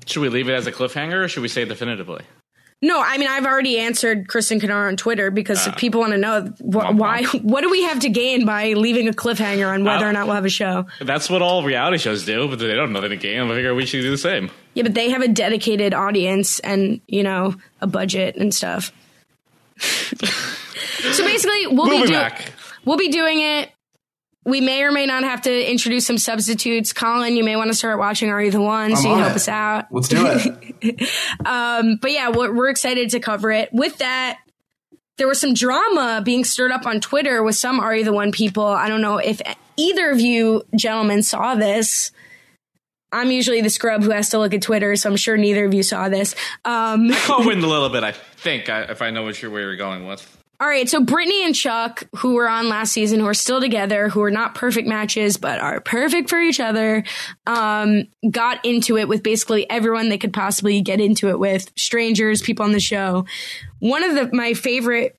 Should we leave it as a cliffhanger or should we say definitively? No, I mean I've already answered Kristen Kennard on Twitter because if people want to know wh- why, what do we have to gain by leaving a cliffhanger on whether ah. or not we'll have a show? That's what all reality shows do, but they don't know to gain. I figure we should do the same. Yeah, but they have a dedicated audience and you know a budget and stuff. so basically, we'll, We'll be. We'll be doing it. We may or may not have to introduce some substitutes. Colin, you may want to start watching Are You the One so you on can help it. us out. Let's do it. Um, but yeah, we're, we're excited to cover it. With that, there was some drama being stirred up on Twitter with some Are You the One people. I don't know if either of you gentlemen saw this. I'm usually the scrub who has to look at Twitter, so I'm sure neither of you saw this. Um, I'll win a little bit, I think, I, if I know what you're, where you're going with. All right, so Brittany and Chuck, who were on last season, who are still together, who are not perfect matches, but are perfect for each other, um, got into it with basically everyone they could possibly get into it with strangers, people on the show. One of the, my favorite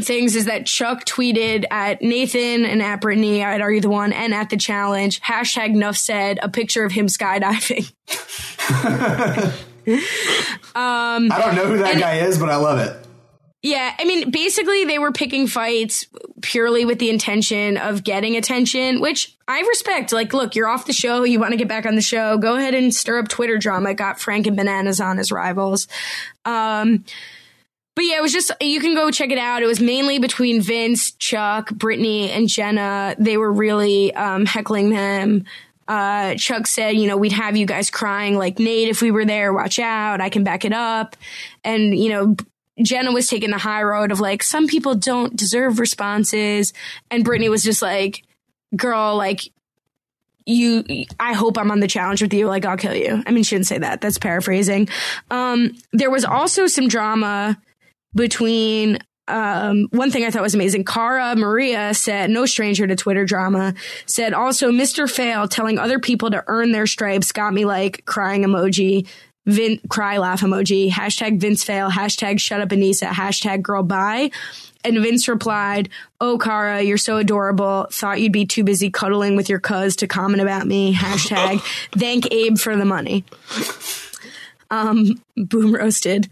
things is that Chuck tweeted at Nathan and at Brittany at Are You the One and at the challenge, hashtag Nuff said, a picture of him skydiving. I don't know who that guy is, but I love it. Yeah, I mean, basically, they were picking fights purely with the intention of getting attention, which I respect. Like, look, you're off the show, you want to get back on the show, go ahead and stir up Twitter drama. Got Frank and Bananas on as rivals. Um, but yeah, it was just, you can go check it out. It was mainly between Vince, Chuck, Brittany, and Jenna. They were really um, heckling them. Uh, Chuck said, you know, we'd have you guys crying like Nate if we were there. Watch out. I can back it up. And, you know, Jenna was taking the high road of like, some people don't deserve responses. And Brittany was just like, girl, like, you, I hope I'm on the challenge with you. Like, I'll kill you. I mean, she didn't say that. That's paraphrasing. Um, there was also some drama between um, one thing I thought was amazing. Cara Maria said, no stranger to Twitter drama, said also Mr. Fail telling other people to earn their stripes got me like crying emoji. Vin, cry laugh emoji, hashtag Vince fail, hashtag shut up Aneesa, hashtag girl bye. And Vince replied, Oh, Cara, you're so adorable. Thought you'd be too busy cuddling with your cuz to comment about me. Hashtag thank Abe for the money. Um, boom roasted.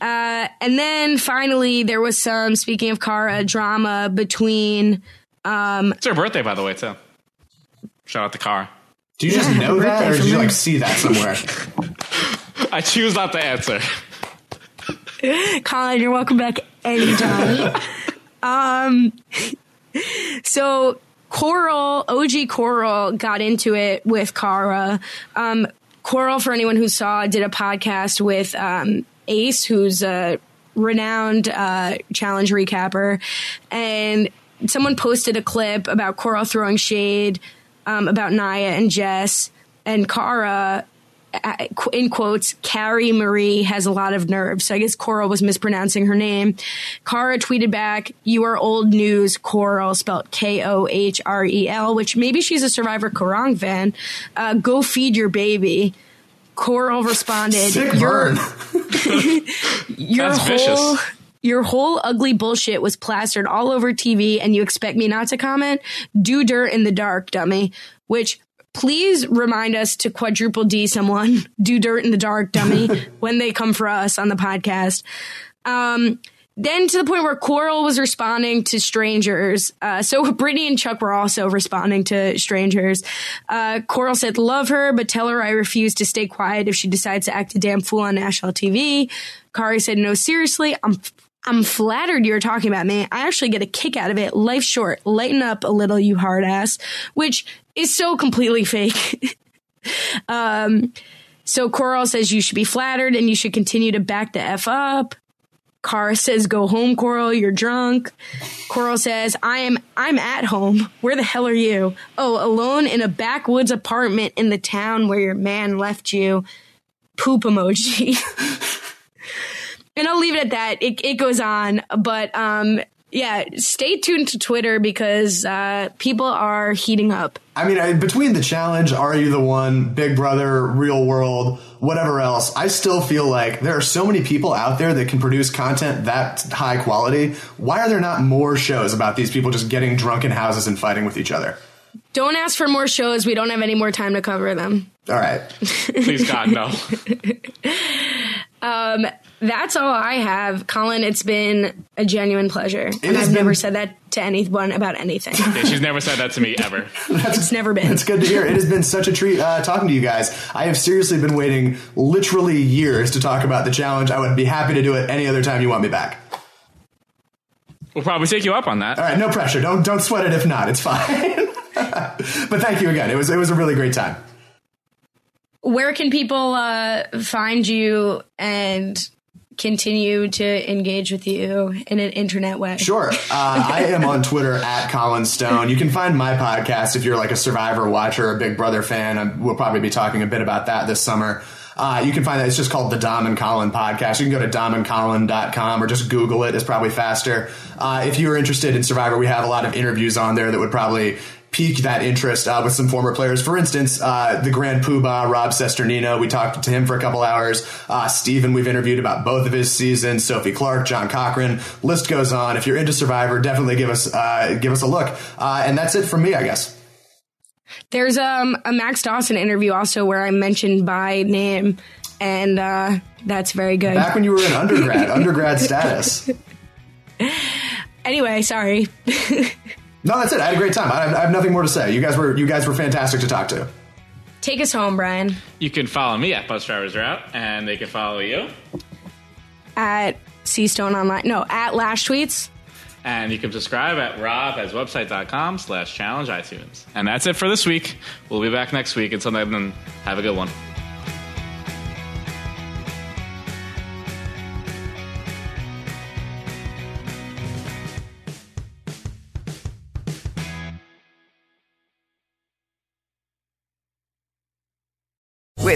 Uh, and then finally, there was some, speaking of Cara, drama between. Um, it's her birthday, by the way, too. Shout out to Cara. Do you just know that, or for did you like see that somewhere? I choose not to answer. Colin, you're welcome back anytime. um, so Coral, OG Coral got into it with Cara. Um, Coral, for anyone who saw, did a podcast with um, Ace, who's a renowned uh, challenge recapper, and someone posted a clip about Coral throwing shade um, about Naya and Jess, and Cara in quotes, Carrie Marie has a lot of nerve. So I guess Coral was mispronouncing her name. Cara tweeted back, You are old news, Coral, spelled K O H R E L, which maybe she's a Survivor Kaoh Rong fan. Uh, go feed your baby. Coral responded, Sick Your, burn. your That's whole vicious. your whole ugly bullshit was plastered all over TV and you expect me not to comment? Do dirt in the dark, dummy. Which please remind us to quadruple D someone, do dirt in the dark, dummy, when they come for us on the podcast. Um, then to the point where Coral was responding to strangers. Uh, so Brittany and Chuck were also responding to strangers. Uh, Coral said, love her, but tell her I refuse to stay quiet if she decides to act a damn fool on national TV. Cara said, no, seriously, I'm, I'm flattered you're talking about me. I actually get a kick out of it. Life's short. Lighten up a little, you hard ass, which is so completely fake. um, so Coral says you should be flattered and you should continue to back the F up. Cara says, "Go home, Coral. You're drunk." Coral says, "I am. I'm at home. Where the hell are you? Oh, alone in a backwoods apartment in the town where your man left you." Poop emoji. and I'll leave it at that. It it goes on, but um, yeah. Stay tuned to Twitter because uh, people are heating up. I mean, I, between the challenge, Are You the One, Big Brother, Real World, whatever else, I still feel like there are so many people out there that can produce content that high quality. Why are there not more shows about these people just getting drunk in houses and fighting with each other? Don't ask for more shows. We don't have any more time to cover them. All right. Please, God, no. That's all I have, Colin. It's been a genuine pleasure, and I've been- never said that to anyone about anything. Yeah, she's never said that to me ever. it's never been. It's good to hear. It has been such a treat uh, talking to you guys. I have seriously been waiting literally years to talk about the challenge. I would be happy to do it any other time you want me back. We'll probably take you up on that. All right, no pressure. Don't don't sweat it if not. It's fine. but thank you again. It was it was a really great time. Where can people uh, find you and continue to engage with you in an internet way? Sure. Uh, I am on Twitter at Colin Stone. You can find my podcast if you're like a Survivor watcher or a Big Brother fan. I, we'll probably be talking a bit about that this summer. Uh, you can find that. It's just called the Dom and Colin podcast. You can go to domandcolin.com or just Google it. It's probably faster. Uh, if you're interested in Survivor, we have a lot of interviews on there that would probably pique that interest uh, with some former players. For instance, uh, the Grand Poobah, Rob Cesternino, we talked to him for a couple hours. Uh, Stephen, we've interviewed about both of his seasons. Sophie Clarke, John Cochran, list goes on. If you're into Survivor, definitely give us uh, give us a look. Uh, and that's it from me, I guess. There's um, a Max Dawson interview also where I'm mentioned by name, and uh, that's very good. Back when you were in undergrad, undergrad status. anyway, sorry. No, that's it. I had a great time. I have, I have nothing more to say. You guys were you guys were fantastic to talk to. Take us home, Brian, You can follow me at Bus Drivers Route, and they can follow you. at Seastone Online. No, at Lash Tweets. And you can subscribe at robhaswebsite.com slash challenge iTunes. And that's it for this week. We'll be back next week. Until then, have a good one.